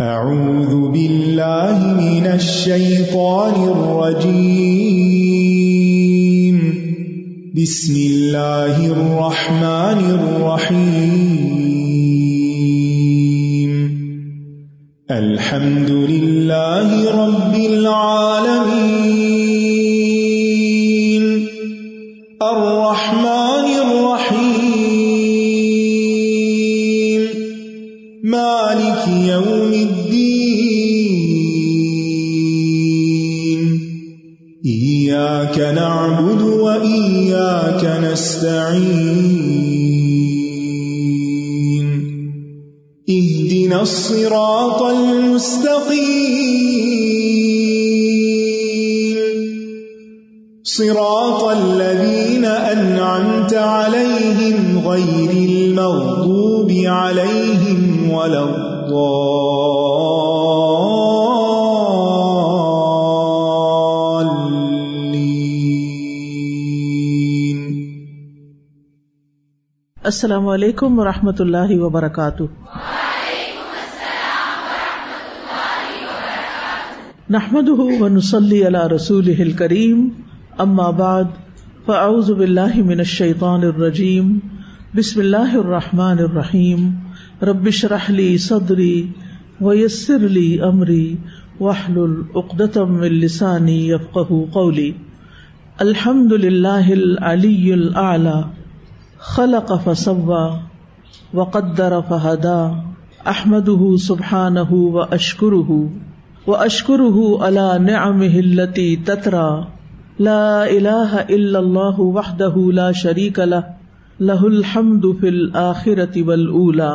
أعوذ بالله من الشيطان الرجيم. بسم الله الرحمن الرحيم. الحمد لله رب وإياك نستعين اهدنا الصراط المستقيم. صراط الذين أنعمت عليهم غير المغضوب عليهم ولا الضالين. السلام علیکم ورحمۃ اللہ وبرکاتہ۔ نحمد ونسلی علی رسول کریم اما بعد، فاعوذ باللہ من الشیطان الرجیم، بسم اللہ الرحمن الرحیم۔ ربش رحلی صدری ویسر لی امری، واحلل عقدۃ من لسانی یفقهوا قولی۔ الحمد للہ العلی الاعلی خلق فسوا وقدر فہدا احمده سبحانه واشكره واشكره على نعمه التي تترى لا اله الا الله وحده لا شريك له له الحمد في الاخره والاولى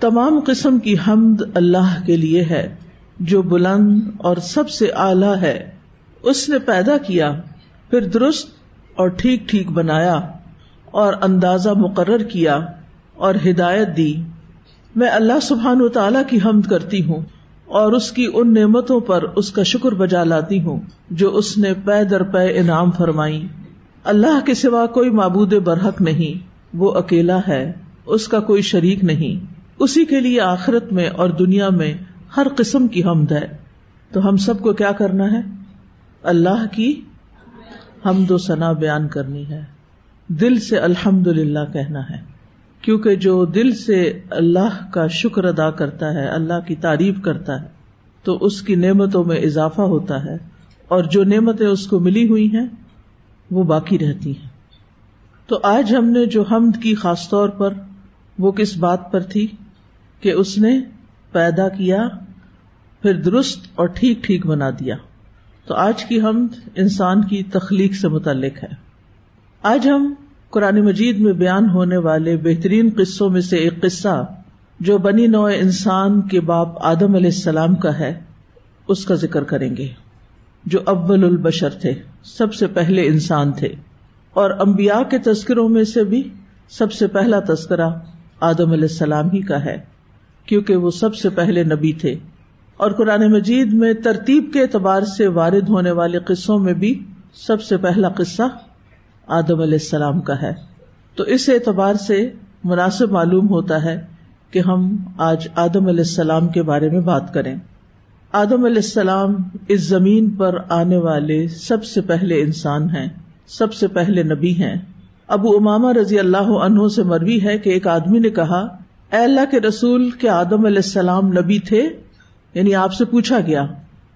تمام قسم کی حمد اللہ کے لیے ہے جو بلند اور سب سے اعلی ہے اس نے پیدا کیا پھر درست اور ٹھیک ٹھیک بنایا اور اندازہ مقرر کیا اور ہدایت دی۔ میں اللہ سبحان و تعالی کی حمد کرتی ہوں اور اس کی ان نعمتوں پر اس کا شکر بجا لاتی ہوں جو اس نے پے در پے انعام فرمائی۔ اللہ کے سوا کوئی معبود برحق نہیں، وہ اکیلا ہے، اس کا کوئی شریک نہیں۔ اسی کے لیے آخرت میں اور دنیا میں ہر قسم کی حمد ہے۔ تو ہم سب کو کیا کرنا ہے؟ اللہ کی حمد و ثنا بیان کرنی ہے۔ دل سے الحمد للہ کہنا ہے۔ کیونکہ جو دل سے اللہ کا شکر ادا کرتا ہے، اللہ کی تعریف کرتا ہے، تو اس کی نعمتوں میں اضافہ ہوتا ہے۔ اور جو نعمتیں اس کو ملی ہوئی ہیں، وہ باقی رہتی ہیں۔ تو آج ہم نے جو حمد کی خاص طور پر، وہ کس بات پر تھی؟ کہ اس نے پیدا کیا، پھر درست اور ٹھیک ٹھیک بنا دیا۔ تو آج کی حمد انسان کی تخلیق سے متعلق ہے۔ آج ہم قرآن مجید میں بیان ہونے والے بہترین قصوں میں سے ایک قصہ جو بنی نوع انسان کے باپ آدم علیہ السلام کا ہے، اس کا ذکر کریں گے۔ جو اول البشر تھے، سب سے پہلے انسان تھے۔ اور امبیا کے تذکروں میں سے بھی سب سے پہلا تذکرہ آدم علیہ السلام ہی کا ہے، کیونکہ وہ سب سے پہلے نبی تھے۔ اور قرآن مجید میں ترتیب کے اعتبار سے وارد ہونے والے قصوں میں بھی سب سے پہلا قصہ آدم علیہ السلام کا ہے۔ تو اس اعتبار سے مناسب معلوم ہوتا ہے کہ ہم آج آدم علیہ السلام کے بارے میں بات کریں۔ آدم علیہ السلام اس زمین پر آنے والے سب سے پہلے انسان ہیں، سب سے پہلے نبی ہیں۔ ابو اماما رضی اللہ عنہ سے مروی ہے کہ ایک آدمی نے کہا، اے اللہ کے رسول، کیا آدم علیہ السلام نبی تھے؟ یعنی آپ سے پوچھا گیا،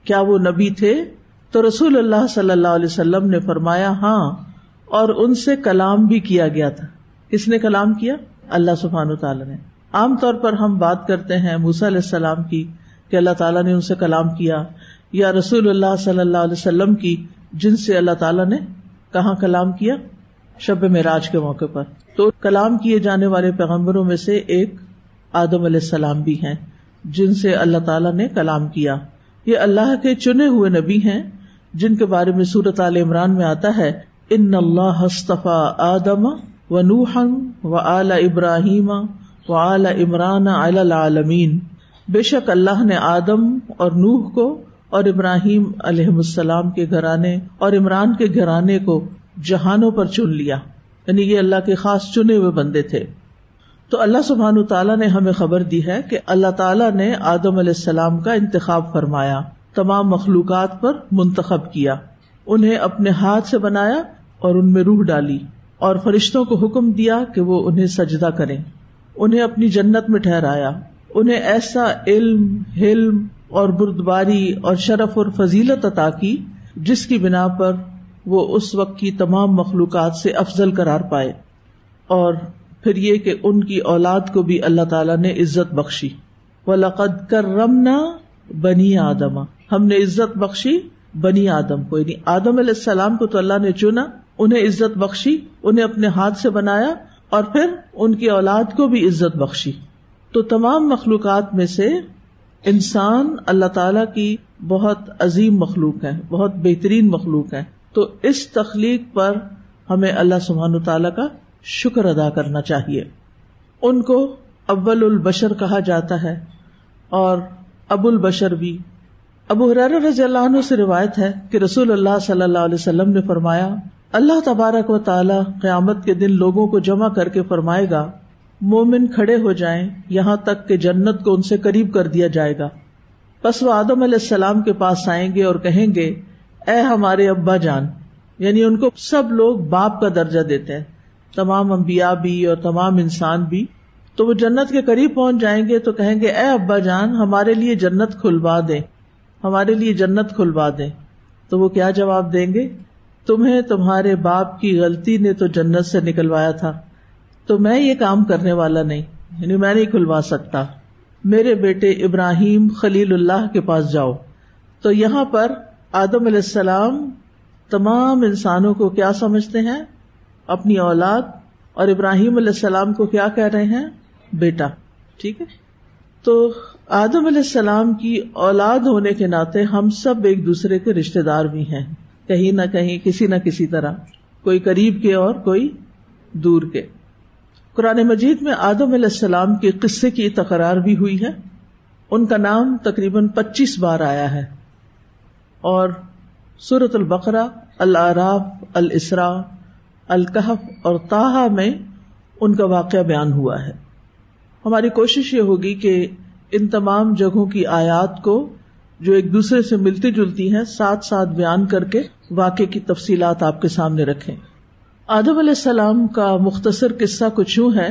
کیا وہ نبی تھے؟ تو رسول اللہ صلی اللہ علیہ وسلم نے فرمایا ہاں۔ اور ان سے کلام بھی کیا گیا تھا۔ کس نے کلام کیا؟ اللہ سبحان تعالیٰ نے۔ عام طور پر ہم بات کرتے ہیں موسا علیہ السلام کی کہ اللہ تعالیٰ نے ان سے کلام کیا یا رسول اللہ صلی اللہ علیہ وسلم کی جن سے اللہ تعالیٰ نے کہاں کلام کیا؟ شب معراج کے موقع پر۔ تو کلام کیے جانے والے پیغمبروں میں سے ایک آدم علیہ السلام بھی ہیں جن سے اللہ تعالیٰ نے کلام کیا۔ یہ اللہ کے چنے ہوئے نبی ہیں جن کے بارے میں سورت عال عمران میں آتا ہے ان اللہ آدم و نوحن و اعلی ابراہیم و اعلی عمران العالمین۔ بے شک اللہ نے آدم اور نوح کو اور ابراہیم علیہ السلام کے گھرانے اور عمران کے گھرانے کو جہانوں پر چن لیا۔ یعنی یہ اللہ کے خاص چنے ہوئے بندے تھے۔ تو اللہ سبحان تعالیٰ نے ہمیں خبر دی ہے کہ اللہ تعالیٰ نے آدم علیہ السلام کا انتخاب فرمایا، تمام مخلوقات پر منتخب کیا۔ انہیں اپنے ہاتھ سے بنایا اور ان میں روح ڈالی اور فرشتوں کو حکم دیا کہ وہ انہیں سجدہ کریں۔ انہیں اپنی جنت میں ٹھہرایا۔ انہیں ایسا علم، حلم اور بردباری اور شرف اور فضیلت عطا کی جس کی بنا پر وہ اس وقت کی تمام مخلوقات سے افضل قرار پائے۔ اور پھر یہ کہ ان کی اولاد کو بھی اللہ تعالیٰ نے عزت بخشی۔ وہ لقد کر رمنا بنی آدما ہم نے عزت بخشی بنی آدم کو۔ یعنی آدم علیہ السلام کو تو اللہ نے چنا۔ انہیں عزت بخشی، انہیں اپنے ہاتھ سے بنایا اور پھر ان کی اولاد کو بھی عزت بخشی۔ تو تمام مخلوقات میں سے انسان اللہ تعالی کی بہت عظیم مخلوق ہے بہت بہترین مخلوق ہے تو اس تخلیق پر ہمیں اللہ سبحان تعالیٰ کا شکر ادا کرنا چاہیے۔ ان کو اول البشر کہا جاتا ہے اور ابو البشر بھی۔ ابو حرار رضی اللہ عنہ سے روایت ہے کہ رسول اللہ صلی اللہ علیہ وسلم نے فرمایا اللہ تبارک و تعالی قیامت کے دن لوگوں کو جمع کر کے فرمائے گا، مومن کھڑے ہو جائیں، یہاں تک کہ جنت کو ان سے قریب کر دیا جائے گا۔ بس وہ آدم علیہ السلام کے پاس آئیں گے اور کہیں گے، اے ہمارے ابا جان یعنی ان کو سب لوگ باپ کا درجہ دیتے ہیں، تمام انبیاء بھی اور تمام انسان بھی۔ تو وہ جنت کے قریب پہنچ جائیں گے تو کہیں گے، اے ابا جان، ہمارے لیے جنت کھلوا دیں۔ ہمارے لیے جنت کھلوا دیں۔ تو وہ کیا جواب دیں گے؟ تمہیں تمہارے باپ کی غلطی نے تو جنت سے نکلوایا تھا۔ تو میں یہ کام کرنے والا نہیں یعنی میں نہیں کھلوا سکتا۔ میرے بیٹے ابراہیم خلیل اللہ کے پاس جاؤ۔ تو یہاں پر آدم علیہ السلام تمام انسانوں کو کیا سمجھتے ہیں؟ اپنی اولاد اور ابراہیم علیہ السلام کو کیا کہہ رہے ہیں؟ بیٹا۔ ٹھیک ہے؟ تو آدم علیہ السلام کی اولاد ہونے کے ناطے ہم سب ایک دوسرے کے رشتے دار بھی ہیں۔ کہیں نہ کہیں، کسی نہ کسی طرح، کوئی قریب کے اور کوئی دور کے۔ قرآن مجید میں آدم علیہ السلام کے قصے کی تکرار بھی ہوئی ہے۔ ان کا نام تقریباً پچیس بار آیا ہے۔ اور سورت البقرا العراف الاسرا الکحف اور تاہا میں ان کا واقعہ بیان ہوا ہے۔ ہماری کوشش یہ ہوگی کہ ان تمام جگہوں کی آیات کو جو ایک دوسرے سے ملتی جلتی ہیں، ساتھ ساتھ بیان کر کے واقع کی تفصیلات آپ کے سامنے رکھیں۔ آدم علیہ السلام کا مختصر قصہ کچھ یوں ہے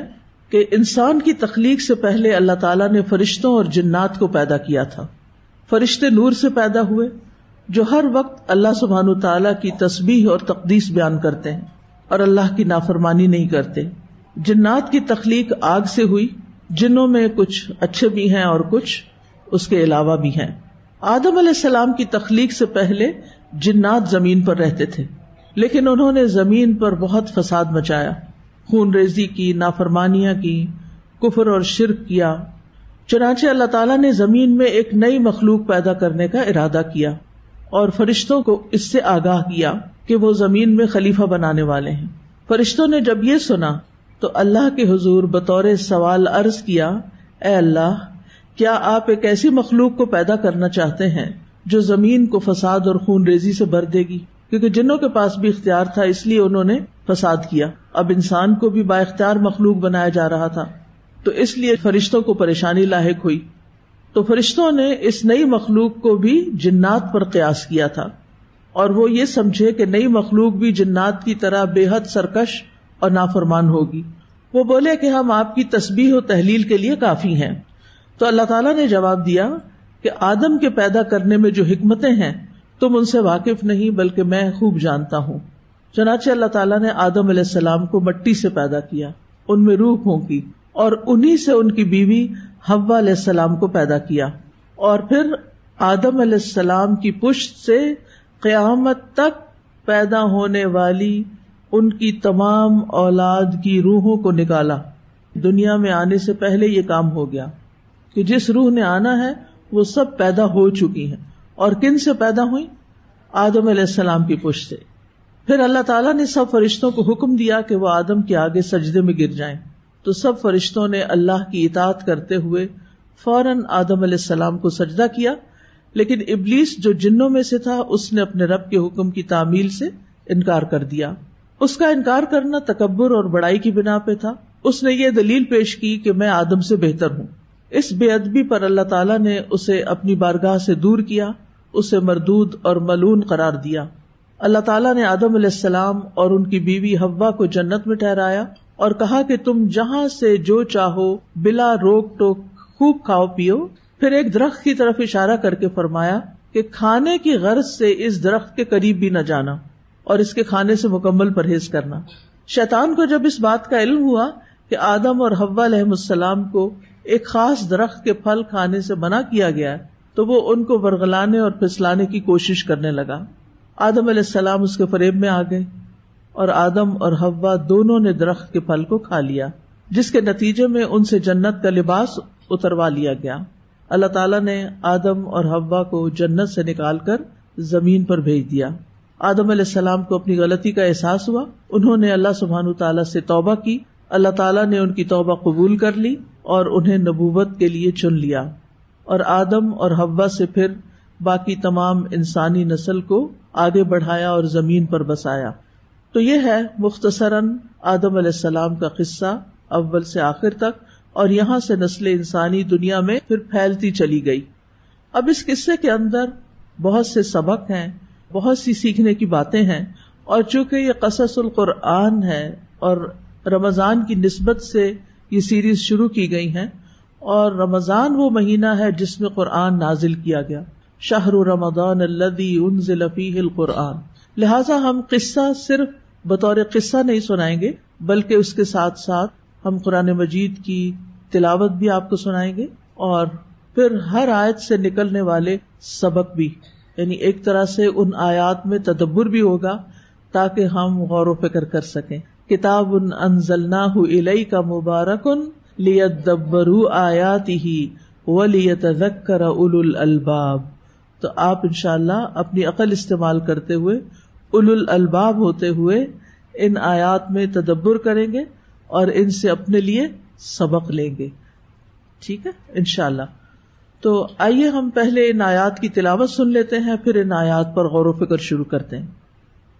کہ انسان کی تخلیق سے پہلے اللہ تعالیٰ نے فرشتوں اور جنات کو پیدا کیا تھا۔ فرشتے نور سے پیدا ہوئے، جو ہر وقت اللہ سبحان تعالیٰ کی تسبیح اور تقدیس بیان کرتے ہیں اور اللہ کی نافرمانی نہیں کرتے۔ جنات کی تخلیق آگ سے ہوئی، جنوں میں کچھ اچھے بھی ہیں اور کچھ اس کے علاوہ بھی ہیں۔ آدم علیہ السلام کی تخلیق سے پہلے جنات زمین پر رہتے تھے، لیکن انہوں نے زمین پر بہت فساد مچایا، خون ریزی کی، نافرمانیاں کی، کفر اور شرک کیا۔ چنانچہ اللہ تعالیٰ نے زمین میں ایک نئی مخلوق پیدا کرنے کا ارادہ کیا اور فرشتوں کو اس سے آگاہ کیا کہ وہ زمین میں خلیفہ بنانے والے ہیں۔ فرشتوں نے جب یہ سنا تو اللہ کے حضور بطور سوال عرض کیا، اے اللہ کیا آپ ایک ایسی مخلوق کو پیدا کرنا چاہتے ہیں جو زمین کو فساد اور خون ریزی سے بھر دے گی؟ کیونکہ جنوں کے پاس بھی اختیار تھا، اس لیے انہوں نے فساد کیا۔ اب انسان کو بھی با اختیار مخلوق بنایا جا رہا تھا۔ تو اس لیے فرشتوں کو پریشانی لاحق ہوئی۔ تو فرشتوں نے اس نئی مخلوق کو بھی جنات پر قیاس کیا تھا۔ اور وہ یہ سمجھے کہ نئی مخلوق بھی جنات کی طرح بے حد سرکش اور نافرمان ہوگی۔ وہ بولے کہ ہم آپ کی تسبیح و تحلیل کے لیے کافی ہیں۔ تو اللہ تعالیٰ نے جواب دیا کہ آدم کے پیدا کرنے میں جو حکمتیں ہیں، تم ان سے واقف نہیں، بلکہ میں خوب جانتا ہوں۔ چنانچہ اللہ تعالیٰ نے آدم علیہ السلام کو مٹی سے پیدا کیا، ان میں روح پھونکی اور انہیں سے ان کی بیوی حوا علیہ السلام کو پیدا کیا۔ اور پھر آدم علیہ السلام کی پشت سے قیامت تک پیدا ہونے والی ان کی تمام اولاد کی روحوں کو نکالا۔ دنیا میں آنے سے پہلے یہ کام ہو گیا۔ کہ جس روح نے آنا ہے وہ سب پیدا ہو چکی ہیں۔ اور کن سے پیدا ہوئی آدم علیہ السلام کی پش سے۔ پھر اللہ تعالیٰ نے سب فرشتوں کو حکم دیا کہ وہ آدم کے آگے سجدے میں گر جائیں۔ تو سب فرشتوں نے اللہ کی اطاعت کرتے ہوئے فوراً آدم علیہ السلام کو سجدہ کیا۔ لیکن ابلیس جو جنوں میں سے تھا، اس نے اپنے رب کے حکم کی تعمیل سے انکار کر دیا۔ اس کا انکار کرنا تکبر اور بڑائی کی بنا پہ تھا۔ اس نے یہ دلیل پیش کی کہ میں آدم سے بہتر ہوں۔ اس بے ادبی پر اللہ تعالیٰ نے اسے اپنی بارگاہ سے دور کیا، اسے مردود اور ملون قرار دیا۔ اللہ تعالیٰ نے آدم علیہ السلام اور ان کی بیوی ہوا کو جنت میں ٹھہرایا اور کہا کہ تم جہاں سے جو چاہو، بلا روک ٹوک خوب کھاؤ پیو۔ پھر ایک درخت کی طرف اشارہ کر کے فرمایا کہ کھانے کی غرض سے اس درخت کے قریب بھی نہ جانا اور اس کے کھانے سے مکمل پرہیز کرنا۔ شیطان کو جب اس بات کا علم ہوا کہ آدم اور حوا علیہ السلام کو ایک خاص درخت کے پھل کھانے سے منع کیا گیا تو وہ ان کو ورگلانے اور پھسلانے کی کوشش کرنے لگا۔ آدم علیہ السلام اس کے فریب میں آ گئے اور آدم اور ہوا دونوں نے درخت کے پھل کو کھا لیا، جس کے نتیجے میں ان سے جنت کا لباس اتروا لیا گیا۔ اللہ تعالیٰ نے آدم اور ہوا کو جنت سے نکال کر زمین پر بھیج دیا۔ آدم علیہ السلام کو اپنی غلطی کا احساس ہوا۔ انہوں نے اللہ سبحان تعالیٰ سے توبہ کی۔ اللہ تعالیٰ نے ان کی توبہ قبول کر لی۔ اور انہیں نبوت کے لیے چن لیا۔ اور آدم اور ہوا سے پھر باقی تمام انسانی نسل کو آگے بڑھایا اور زمین پر بسایا۔ تو یہ ہے مختصراً آدم علیہ السلام کا قصہ اول سے آخر تک، اور یہاں سے نسل انسانی دنیا میں پھر پھیلتی چلی گئی۔ اب اس قصے کے اندر بہت سے سبق ہیں، بہت سی سیکھنے کی باتیں ہیں، اور چونکہ یہ قصص القرآن ہے اور رمضان کی نسبت سے یہ سیریز شروع کی گئی ہیں اور رمضان وہ مہینہ ہے جس میں قرآن نازل کیا گیا۔ شاہر رمضان الدی ان ضلفی القرآن۔ لہذا ہم قصہ صرف بطور قصہ نہیں سنائیں گے، بلکہ اس کے ساتھ ساتھ ہم قرآن مجید کی تلاوت بھی آپ کو سنائیں گے اور پھر ہر آیت سے نکلنے والے سبق بھی۔ یعنی ایک طرح سے ان آیات میں تدبر بھی ہوگا تاکہ ہم غور و فکر کر سکیں۔ کتاب ان انزلنا الئی کا مبارک ان لیبرو آیات ہی ولیت ذکر اول الباب تو آپ ان شاء اللہ اپنی عقل استعمال کرتے ہوئے اول الباب ہوتے ہوئے ان آیات میں تدبر کریں گے اور ان سے اپنے لیے سبق لیں گے۔ ٹھیک ہے؟ ان شاء اللہ تو آئیے ہم پہلے ان آیات کی تلاوت سن لیتے ہیں، پھر ان آیات پر غور و فکر شروع کرتے ہیں۔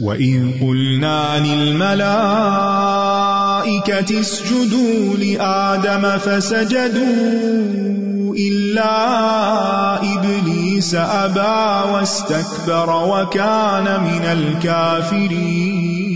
وَإِن قُلْنَا لِلْمَلَائِكَةِ اسْجُدُوا لِآدَمَ فَسَجَدُوا إِلَّا إِبْلِيسَ أَبَى وَاسْتَكْبَرَ وَكَانَ مِنَ الْكَافِرِينَ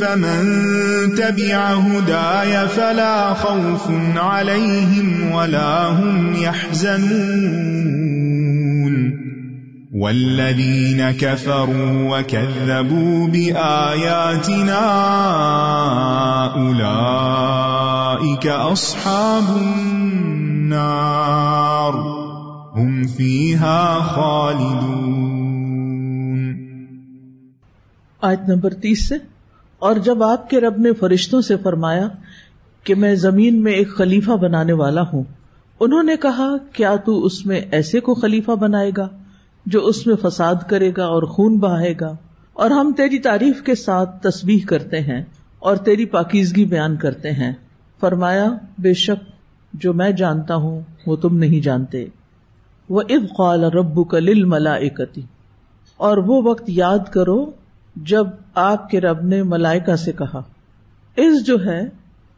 فمن تبع هداي فلا خوف عليهم ولا هم يحزنون. والذين كفروا وكذبوا بآياتنا أولئك أصحاب النار. هم فيها خالدون. آیت نمبر تیس سے اور جب آپ کے رب نے فرشتوں سے فرمایا کہ میں زمین میں ایک خلیفہ بنانے والا ہوں، انہوں نے کہا، کیا تو اس میں ایسے کو خلیفہ بنائے گا جو اس میں فساد کرے گا اور خون بہائے گا؟ اور ہم تیری تعریف کے ساتھ تسبیح کرتے ہیں اور تیری پاکیزگی بیان کرتے ہیں۔ فرمایا، بے شک جو میں جانتا ہوں، وہ تم نہیں جانتے۔ وہ اب قال ربو کل ملا اور وہ وقت یاد کرو جب آپ کے رب نے ملائکا سے کہا، اس جو ہے،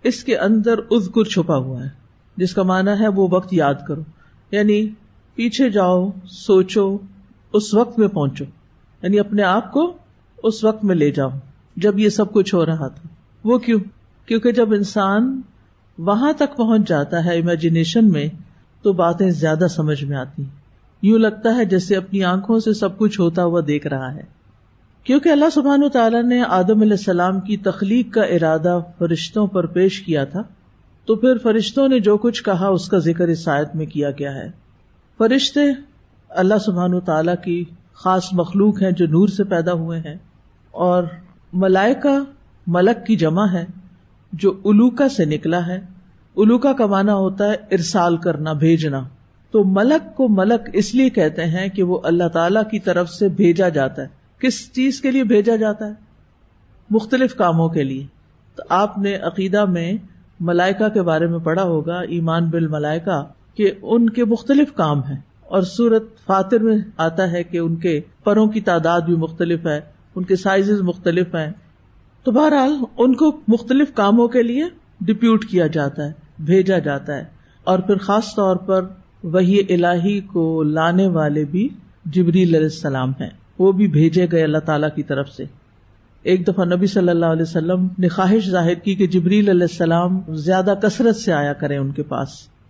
اس کے اندر ازگر چھپا ہوا ہے، جس کا مانا ہے وہ وقت یاد کرو۔ یعنی پیچھے جاؤ، سوچو، اس وقت میں پہنچو۔ یعنی اپنے آپ کو اس وقت میں لے جاؤ، جب یہ سب کچھ ہو رہا تھا۔ وہ کیوں؟ کیونکہ جب انسان وہاں تک پہنچ جاتا ہے امیجنیشن میں، تو باتیں زیادہ سمجھ میں آتی یوں لگتا ہے جیسے اپنی آنکھوں سے سب کچھ ہوتا ہوا دیکھ رہا ہے۔ کیونکہ اللہ سبحان تعالیٰ نے آدم علیہ السلام کی تخلیق کا ارادہ فرشتوں پر پیش کیا تھا، تو پھر فرشتوں نے جو کچھ کہا اس کا ذکر اس آیت میں کیا گیا ہے۔ فرشتے اللہ سبحان و تعالیٰ کی خاص مخلوق ہیں جو نور سے پیدا ہوئے ہیں، اور ملائکہ ملک کی جمع ہے جو الوکا سے نکلا ہے۔ الوکا کا مانا ہوتا ہے ارسال کرنا، بھیجنا۔ تو ملک کو ملک اس لیے کہتے ہیں کہ وہ اللہ تعالی کی طرف سے بھیجا جاتا ہے۔ کس چیز کے لیے بھیجا جاتا ہے؟ مختلف کاموں کے لیے۔ تو آپ نے عقیدہ میں ملائکا کے بارے میں پڑھا ہوگا، ایمان بل ملائکا کہ ان کے مختلف کام ہیں۔ اور سورت فاتر میں آتا ہے کہ ان کے پروں کی تعداد بھی مختلف ہے، ان کے سائز مختلف ہیں۔ تو بہرحال، ان کو مختلف کاموں کے لیے ڈپیوٹ کیا جاتا ہے، بھیجا جاتا ہے۔ اور پھر خاص طور پر وہی الہی کو لانے والے بھی جبری علیہ السلام ہیں۔ وہ بھی بھیجے گئے اللہ تعالی کی طرف سے۔ ایک دفعہ نبی صلی اللہ علیہ وسلم نے خواہش ظاہر کی کہ جبریل علیہ السلام زیادہ کثرت سے آیا کرے ان کے پاس۔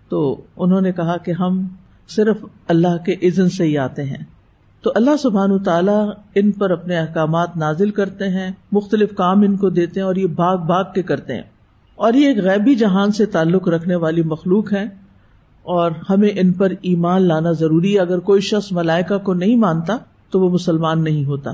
تو انہوں نے کہا کہ ہم صرف اللہ کے عزن سے ہی آتے ہیں۔ تو اللہ سبحان تعالیٰ ان پر اپنے احکامات نازل کرتے ہیں، مختلف کام ان کو دیتے ہیں اور یہ بھاگ بھاگ کے کرتے ہیں۔ اور یہ ایک غیبی جہان سے تعلق رکھنے والی مخلوق ہے اور ہمیں ان پر ایمان لانا ضروری ہے۔ اگر کوئی شخص ملائکہ کو نہیں مانتا تو وہ مسلمان نہیں ہوتا۔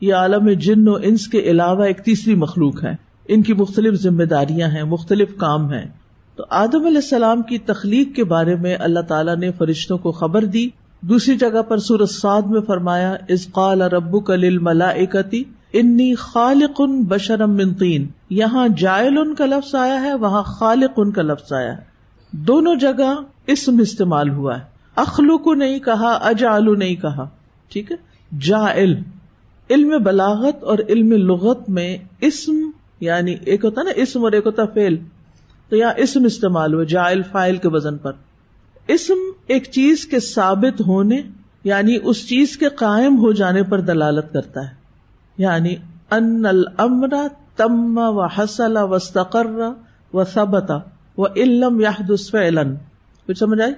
یہ عالم جن و انس کے علاوہ ایک تیسری مخلوق ہے۔ ان کی مختلف ذمہ داریاں ہیں، مختلف کام ہیں۔ تو آدم علیہ السلام کی تخلیق کے بارے میں اللہ تعالیٰ نے فرشتوں کو خبر دی۔ دوسری جگہ پر سورت سعد میں فرمایا از قال ربو کل ملا انی خالق ان بشرم منتین یہاں جائل ان کا لفظ آیا ہے، وہاں خالق ان کا لفظ آیا ہے۔ دونوں جگہ اسم استعمال ہوا ہے۔ اخلو کو نہیں کہا اجالو نہیں کہا۔ ٹھیک ہے؟ جا علم علم بلاغت اور علم لغت میں اسم یعنی ایک ہوتا نا اسم اور ایک ہوتا فیل تو یہاں اسم استعمال ہوا جائل، فائل کے وزن پر۔ اسم ایک چیز کے ثابت ہونے یعنی اس چیز کے قائم ہو جانے پر دلالت کرتا ہے۔ یعنی ان المرا تم و حسل و و سبتا و علم یا کچھ سمجھ آئی؟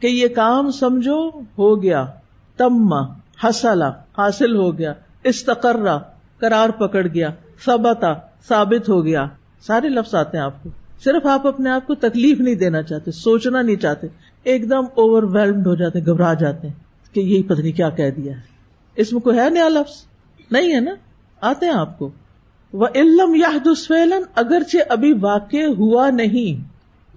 کہ یہ کام سمجھو، ہو گیا، تم۔ حسلا، حاصل ہو گیا، استقرا کرار پکڑ گیا سبتا ثابت ہو گیا۔ سارے لفظ آتے ہیں آپ کو۔ صرف آپ اپنے آپ کو تکلیف نہیں دینا چاہتے، سوچنا نہیں چاہتے، ایک دم اوور ویلڈ ہو جاتے، گھبرا جاتے ہیں کہ یہی پتنی کیا کہہ دیا ہے۔ اس میں کوئی ہے نیا لفظ؟ نہیں ہے نا؟ آتے ہیں آپ کو۔ وہ علم یا فیلن اگرچہ ابھی واقع ہوا نہیں،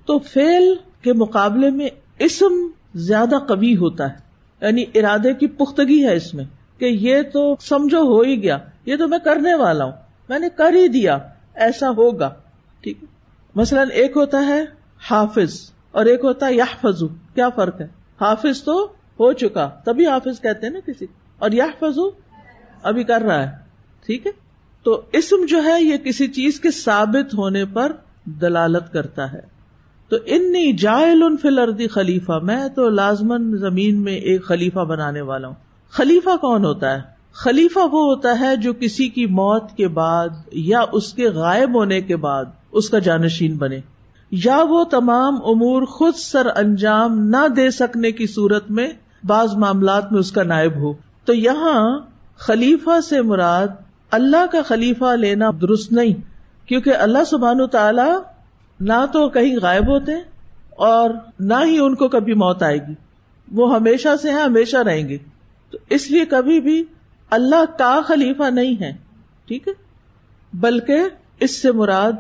تو فیل کے مقابلے میں اسم زیادہ قوی ہوتا ہے۔ یعنی ارادے کی پختگی ہے اس میں کہ یہ تو سمجھو ہو ہی گیا، یہ تو میں کرنے والا ہوں، میں نے کر ہی دیا، ایسا ہوگا، ٹھیک مثلاً ایک ہوتا ہے حافظ اور ایک ہوتا ہے یا فضو کیا فرق ہے؟ حافظ تو ہو چکا، تبھی حافظ کہتے ہیں نا کسی، اور یا فضو ابھی کر رہا ہے، ٹھیک ہے؟ تو اسم جو ہے یہ کسی چیز کے ثابت ہونے پر دلالت کرتا ہے۔ تو انی جائل فل اردی خلیفہ، میں تو لازمن زمین میں ایک خلیفہ بنانے والا ہوں۔ خلیفہ کون ہوتا ہے؟ خلیفہ وہ ہوتا ہے جو کسی کی موت کے بعد یا اس کے غائب ہونے کے بعد اس کا جانشین بنے۔ یا وہ تمام امور خود سر انجام نہ دے سکنے کی صورت میں بعض معاملات میں اس کا نائب ہو۔ تو یہاں خلیفہ سے مراد اللہ کا خلیفہ لینا درست نہیں، کیونکہ اللہ سبحان تعالی نہ تو کہیں غائب ہوتے اور نہ ہی ان کو کبھی موت آئے گی۔ وہ ہمیشہ سے ہیں، ہمیشہ رہیں گے۔ تو اس لیے کبھی بھی اللہ کا خلیفہ نہیں ہے۔ ٹھیک ہے؟ بلکہ اس سے مراد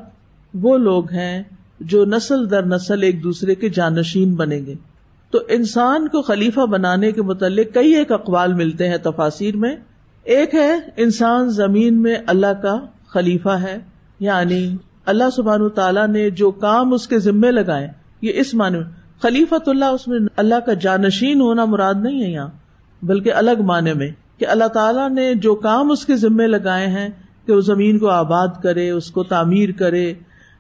وہ لوگ ہیں جو نسل در نسل ایک دوسرے کے جانشین بنیں گے۔ تو انسان کو خلیفہ بنانے کے متعلق کئی ایک اقوال ملتے ہیں تفاصیر میں۔ ایک ہے انسان زمین میں اللہ کا خلیفہ ہے یعنی اللہ سبحان تعالیٰ نے جو کام اس کے ذمے لگائے، یہ اس معنی میں خلیفت اللہ اس میں اللہ کا جانشین ہونا مراد نہیں ہے یہاں، بلکہ الگ معنی میں کہ اللہ تعالیٰ نے جو کام اس کے ذمے لگائے ہیں کہ وہ زمین کو آباد کرے، اس کو تعمیر کرے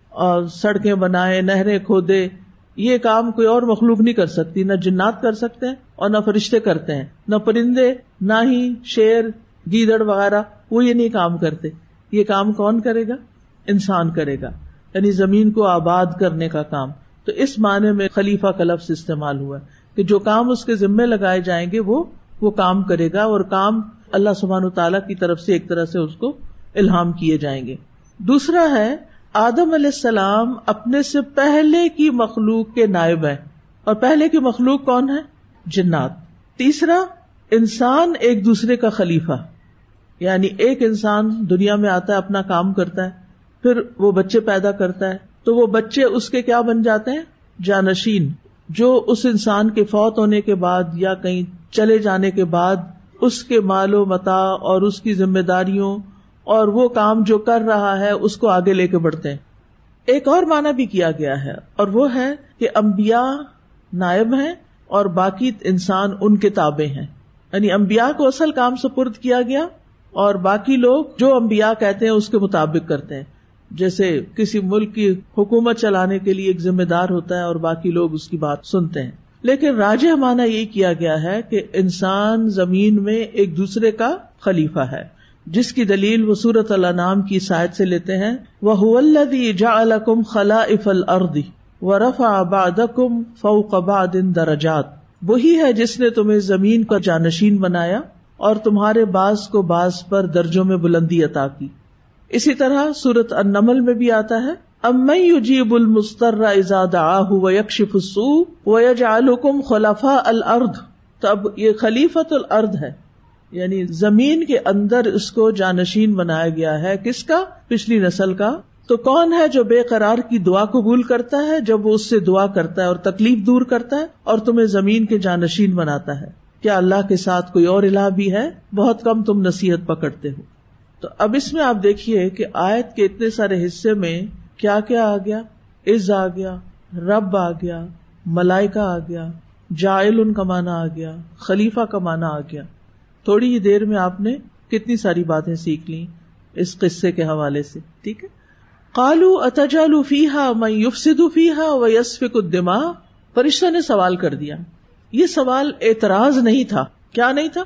اور سڑکیں بنائے، نہریں کھودے، یہ کام کوئی اور مخلوق نہیں کر سکتی، نہ جنات کر سکتے ہیں اور نہ فرشتے کرتے ہیں، نہ پرندے، نہ ہی شیر، گیدڑ وغیرہ، وہ یہ نہیں کام کرتے۔ یہ کام کون کرے گا؟ انسان کرے گا یعنی زمین کو آباد کرنے کا کام۔ تو اس معنی میں خلیفہ کا لفظ استعمال ہوا کہ جو کام اس کے ذمے لگائے جائیں گے، وہ وہ کام کرے گا اور کام اللہ سبحان تعالیٰ کی طرف سے ایک طرح سے اس کو الہام کیے جائیں گے۔ دوسرا ہے، آدم علیہ السلام اپنے سے پہلے کی مخلوق کے نائب ہے اور پہلے کی مخلوق کون ہے؟ جنات۔ تیسرا، انسان ایک دوسرے کا خلیفہ۔ یعنی ایک انسان دنیا میں آتا ہے، اپنا کام کرتا ہے۔ پھر وہ بچے پیدا کرتا ہے تو وہ بچے اس کے کیا بن جاتے ہیں؟ جانشین، جو اس انسان کے فوت ہونے کے بعد یا کہیں چلے جانے کے بعد اس کے مال و متا اور اس کی ذمہ داریوں اور وہ کام جو کر رہا ہے، اس کو آگے لے کے بڑھتے ہیں۔ ایک اور معنی بھی کیا گیا ہے اور وہ ہے کہ امبیا نائب ہیں اور باقی انسان ان کے تابے ہیں۔ یعنی امبیا کو اصل کام سپرد کیا گیا اور باقی لوگ جو امبیا کہتے ہیں، اس کے مطابق کرتے ہیں۔ جیسے کسی ملک کی حکومت چلانے کے لیے ایک ذمہ دار ہوتا ہے اور باقی لوگ اس کی بات سنتے ہیں۔ لیکن راج مانا یہ کیا گیا ہے کہ انسان زمین میں ایک دوسرے کا خلیفہ ہے، جس کی دلیل وہ سورت اللہ نام کی سائد سے لیتے ہیں۔ وہ الدی جا الکم خلا افل اردی و رفا آباد کم فوقباد درجات۔ وہی ہے جس نے تمہیں زمین کا جانشین بنایا اور تمہارے باز کو باز پر درجوں میں بلندی عطا کی۔ اسی طرح سورت النمل میں بھی آتا ہے ام یجیب المستر ازاد آہ و یکشف السو و یجعلکم خلفاء الارض تو اب یہ خلیفت الارض ہے یعنی زمین کے اندر اس کو جانشین بنایا گیا ہے۔ کس کا؟ پچھلی نسل کا۔ تو کون ہے جو بے قرار کی دعا قبول کرتا ہے، جب وہ اس سے دعا کرتا ہے اور تکلیف دور کرتا ہے اور تمہیں زمین کے جانشین بناتا ہے؟ کیا اللہ کے ساتھ کوئی اور الہ بھی ہے؟ بہت کم تم نصیحت پکڑتے ہو۔ تو اب اس میں آپ دیکھیے کہ آیت کے اتنے سارے حصے میں کیا کیا آ گیا؟ عز آ گیا، رب آ گیا ملائکا آ گیا جائل ان کا مانا آ گیا، خلیفہ کا مانا آ گیا۔ تھوڑی ہی دیر میں آپ نے کتنی ساری باتیں سیکھ لی اس قصے کے حوالے سے، ٹھیک ہے؟ کالو اتجالو فیحا میں یوفسدو فیحا و یسفک الدما فرشتہ نے سوال کر دیا۔ یہ سوال اعتراض نہیں تھا۔ کیا نہیں تھا؟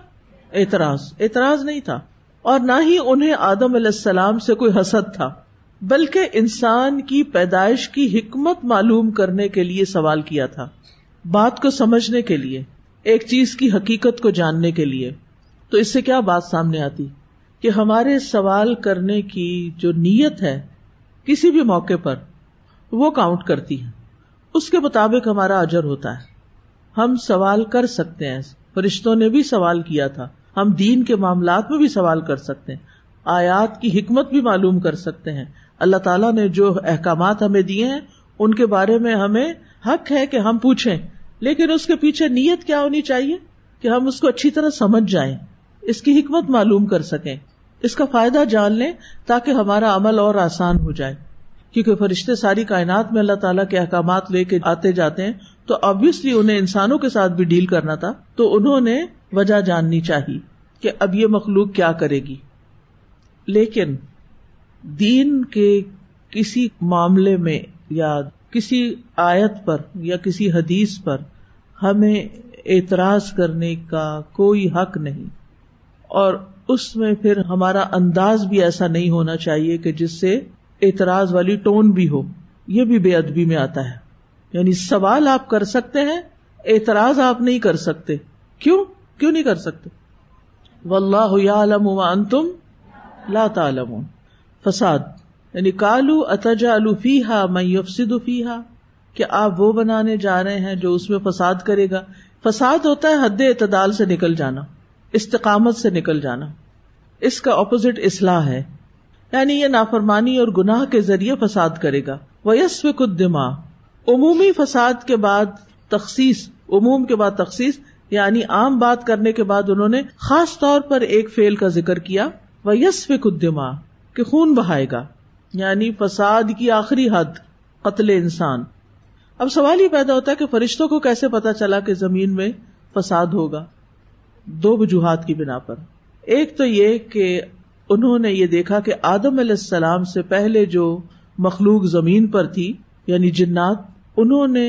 اعتراض۔ اعتراض نہیں تھا۔ اور نہ ہی انہیں آدم علیہ السلام سے کوئی حسد تھا، بلکہ انسان کی پیدائش کی حکمت معلوم کرنے کے لیے سوال کیا تھا۔ بات کو سمجھنے کے لیے، ایک چیز کی حقیقت کو جاننے کے لیے۔ تو اس سے کیا بات سامنے آتی؟ کہ ہمارے سوال کرنے کی جو نیت ہے، کسی بھی موقع پر وہ کاؤنٹ کرتی ہے۔ اس کے مطابق ہمارا اجر ہوتا ہے۔ ہم سوال کر سکتے ہیں۔ فرشتوں نے بھی سوال کیا تھا۔ ہم دین کے معاملات میں بھی سوال کر سکتے ہیں، آیات کی حکمت بھی معلوم کر سکتے ہیں۔ اللہ تعالیٰ نے جو احکامات ہمیں دیے ہیں، ان کے بارے میں ہمیں حق ہے کہ ہم پوچھیں۔ لیکن اس کے پیچھے نیت کیا ہونی چاہیے کہ ہم اس کو اچھی طرح سمجھ جائیں، اس کی حکمت معلوم کر سکیں۔ اس کا فائدہ جان لیں تاکہ ہمارا عمل اور آسان ہو جائے۔ کیونکہ فرشتے ساری کائنات میں اللہ تعالیٰ کے احکامات لے کے آتے جاتے ہیں، تو آبیسلی انہیں انسانوں کے ساتھ بھی ڈیل کرنا تھا، تو انہوں نے وجہ جاننی چاہیے کہ اب یہ مخلوق کیا کرے گی۔ لیکن دین کے کسی معاملے میں یا کسی آیت پر یا کسی حدیث پر ہمیں اعتراض کرنے کا کوئی حق نہیں۔ اور اس میں پھر ہمارا انداز بھی ایسا نہیں ہونا چاہیے کہ جس سے اعتراض والی ٹون بھی ہو، یہ بھی بے ادبی میں آتا ہے۔ یعنی سوال آپ کر سکتے ہیں، اعتراض آپ نہیں کر سکتے۔ کیوں؟ کیوں نہیں کر سکتے؟ و اللہ عالم تم لا تعلم فساد یعنی کالو اتجا الفی ہا میفسد فی ہا کہ آپ وہ بنانے جا رہے ہیں جو اس میں فساد کرے گا۔ فساد ہوتا ہے حد اعتدال سے نکل جانا، استقامت سے نکل جانا۔ اس کا اپوزٹ اصلاح ہے۔ یعنی یہ نافرمانی اور گناہ کے ذریعے فساد کرے گا۔ وہ یس دماغ عمومی فساد کے بعد تخصیص، عموم کے بعد تخصیص یعنی عام بات کرنے کے بعد انہوں نے خاص طور پر ایک فیل کا ذکر کیا۔ وہ یس دماغ کہ خون بہائے گا۔ یعنی فساد کی آخری حد، قتل انسان۔ اب سوال یہ پیدا ہوتا ہے کہ فرشتوں کو کیسے پتا چلا کہ زمین میں فساد ہوگا؟ دو وجوہات کی بنا پر۔ ایک تو یہ کہ انہوں نے یہ دیکھا کہ آدم علیہ السلام سے پہلے جو مخلوق زمین پر تھی یعنی جنات، انہوں نے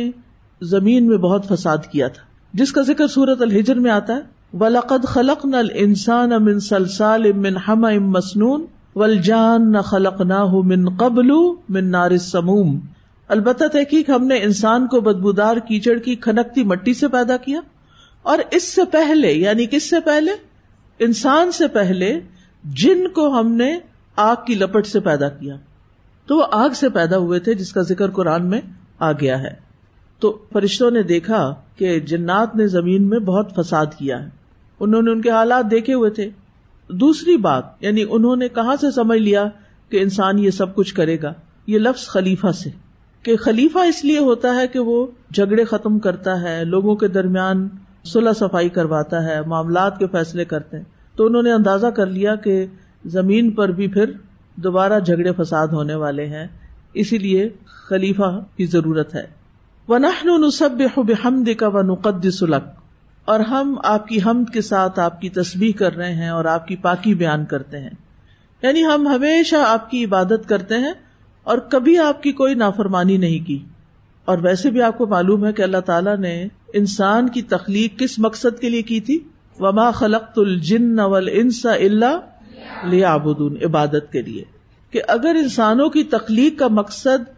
زمین میں بہت فساد کیا تھا۔ جس کا ذکر سورت الحجر میں آتا ہے، ولقد خلق نل انسان امن سلسال امن ہم ام مسنون ولجان نہ خلق نہ من قبل من نار سموم البتہ تحقیق ہم نے انسان کو بدبودار کیچڑ کی کھنکتی مٹی سے پیدا کیا، اور اس سے پہلے یعنی کس سے پہلے؟ انسان سے پہلے جن کو ہم نے آگ کی لپٹ سے پیدا کیا، تو وہ آگ سے پیدا ہوئے تھے جس کا ذکر قرآن میں آ گیا ہے۔ تو فرشتوں نے دیکھا کہ جنات نے زمین میں بہت فساد کیا ہے۔ انہوں نے ان کے حالات دیکھے ہوئے تھے۔ دوسری بات یعنی انہوں نے کہاں سے سمجھ لیا کہ انسان یہ سب کچھ کرے گا؟ یہ لفظ خلیفہ سے۔ کہ خلیفہ اس لیے ہوتا ہے کہ وہ جھگڑے ختم کرتا ہے، لوگوں کے درمیان صلاح صفائی کرواتا ہے، معاملات کے فیصلے کرتے ہیں۔ تو انہوں نے اندازہ کر لیا کہ زمین پر بھی پھر دوبارہ جھگڑے فساد ہونے والے ہیں، اسی لیے خلیفہ کی ضرورت ہے۔ وہ نصب بحمد کا و نقد سلک اور ہم آپ کی حمد کے ساتھ آپ کی تصویر کر رہے ہیں اور آپ کی پاکی بیان کرتے ہیں۔ یعنی ہم ہمیشہ آپ کی عبادت کرتے ہیں اور کبھی آپ کی کوئی نافرمانی نہیں کی۔ اور ویسے بھی آپ کو معلوم ہے کہ اللہ تعالیٰ نے انسان کی تخلیق کس مقصد کے لیے کی تھی؟ وما خلق الجن انسا اللہ لیا عبادت کے لیے کہ اگر انسانوں کی تخلیق کا مقصد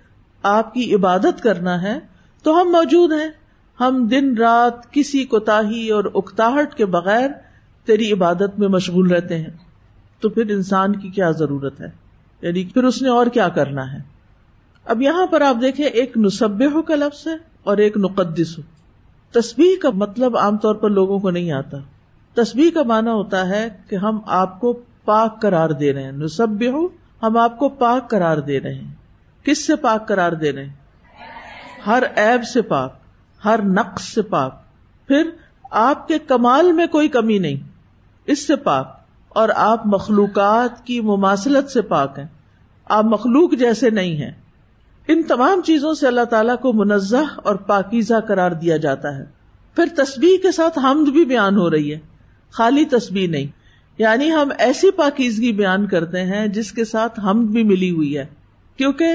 آپ کی عبادت کرنا ہے تو ہم موجود ہیں۔ ہم دن رات کسی کوتا اور اکتاہٹ کے بغیر تیری عبادت میں مشغول رہتے ہیں۔ تو پھر انسان کی کیا ضرورت ہے؟ یعنی پھر اس نے اور کیا کرنا ہے؟ اب یہاں پر آپ دیکھیں ایک نصب ہو کا لفظ ہے اور ایک نقدس۔ ہو تصویر کا مطلب عام طور پر لوگوں کو نہیں آتا۔ تصویر کا مانا ہوتا ہے کہ ہم آپ کو پاک قرار دے رہے ہیں۔ نصب ہو ہم آپ کو پاک قرار دے رہے ہیں۔ کس سے پاک قرار دے رہے ہیں؟ ہر ایب سے پاک، ہر نقص سے پاک۔ پھر آپ کے کمال میں کوئی کمی نہیں۔ اس سے پاک۔ اور آپ مخلوقات کی مماثلت سے پاک ہیں۔ آپ مخلوق جیسے نہیں ہیں۔ ان تمام چیزوں سے اللہ تعالیٰ کو منزہ اور پاکیزہ قرار دیا جاتا ہے۔ پھر تصویر کے ساتھ حمد بھی بیان ہو رہی ہے۔ خالی تصویر نہیں۔ یعنی ہم ایسی پاکیزگی بیان کرتے ہیں جس کے ساتھ حمد بھی ملی ہوئی ہے۔ کیونکہ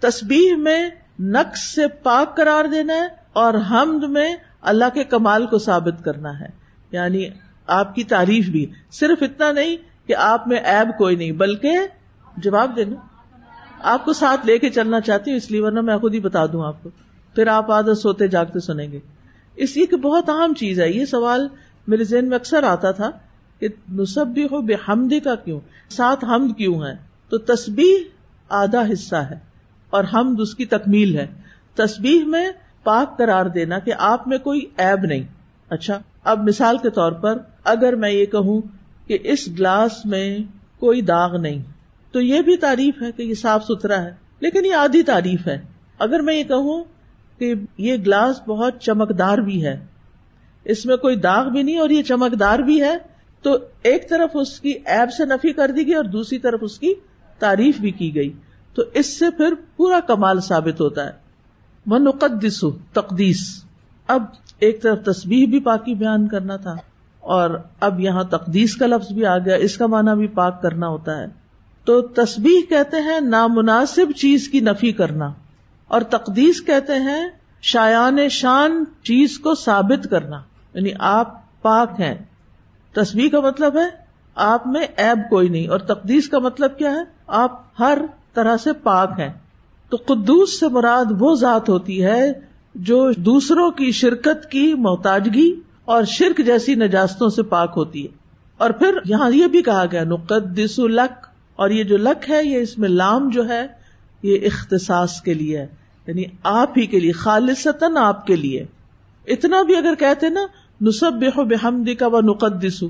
تصویر میں نقص سے پاک قرار دینا ہے اور حمد میں اللہ کے کمال کو ثابت کرنا ہے۔ یعنی آپ کی تعریف بھی۔ صرف اتنا نہیں کہ آپ میں ایب کوئی نہیں، بلکہ جواب دینا۔ آپ کو ساتھ لے کے چلنا چاہتی ہوں، اس لیے ورنہ میں خود ہی بتا دوں آپ کو۔ پھر آپ عادت سوتے جاگتے سنیں گے۔ اس لیے کہ بہت اہم چیز ہے، یہ سوال میرے ذہن میں اکثر آتا تھا کہ نصب بھی ہو بے حمدی کا کیوں؟ ساتھ حمد کیوں ہے تو تسبیح آدھا حصہ ہے اور حمد اس کی تکمیل ہے۔ تسبیح میں پاک قرار دینا کہ آپ میں کوئی ایب نہیں۔ اچھا اب مثال کے طور پر اگر میں یہ کہوں کہ اس گلاس میں کوئی داغ نہیں، تو یہ بھی تعریف ہے کہ یہ صاف ستھرا ہے، لیکن یہ آدھی تعریف ہے۔ اگر میں یہ کہوں کہ یہ گلاس بہت چمکدار بھی ہے اس میں کوئی داغ بھی نہیں اور یہ چمکدار بھی ہے، تو ایک طرف اس کی ایب سے نفی کر دی گئی اور دوسری طرف اس کی تعریف بھی کی گئی۔ تو اس سے پھر پورا کمال ثابت ہوتا ہے۔ منقدس تقدیس اب ایک طرف تصویر بھی پاکی بیان کرنا تھا اور اب یہاں تقدیس کا لفظ بھی آ گیا، اس کا معنی بھی پاک کرنا ہوتا ہے۔ تو تصویر کہتے ہیں نامناسب چیز کی نفی کرنا اور تقدیس کہتے ہیں شایان شان چیز کو ثابت کرنا۔ یعنی آپ پاک ہیں۔ تصویر کا مطلب ہے آپ میں ایب کوئی نہیں، اور تقدیس کا مطلب کیا ہے؟ آپ ہر طرح سے پاک ہیں۔ تو قدوس سے مراد وہ ذات ہوتی ہے جو دوسروں کی شرکت کی محتاجگی اور شرک جیسی نجاستوں سے پاک ہوتی ہے۔ اور پھر یہاں یہ بھی کہا گیا، نقدس لک، اور یہ جو لک ہے، یہ اس میں لام جو ہے، یہ اختصاص کے لیے ہے۔ یعنی آپ ہی کے لیے، خالصتاً آپ کے لیے۔ اتنا بھی اگر کہتے نا نصب بے بحمدی کا و نقدس.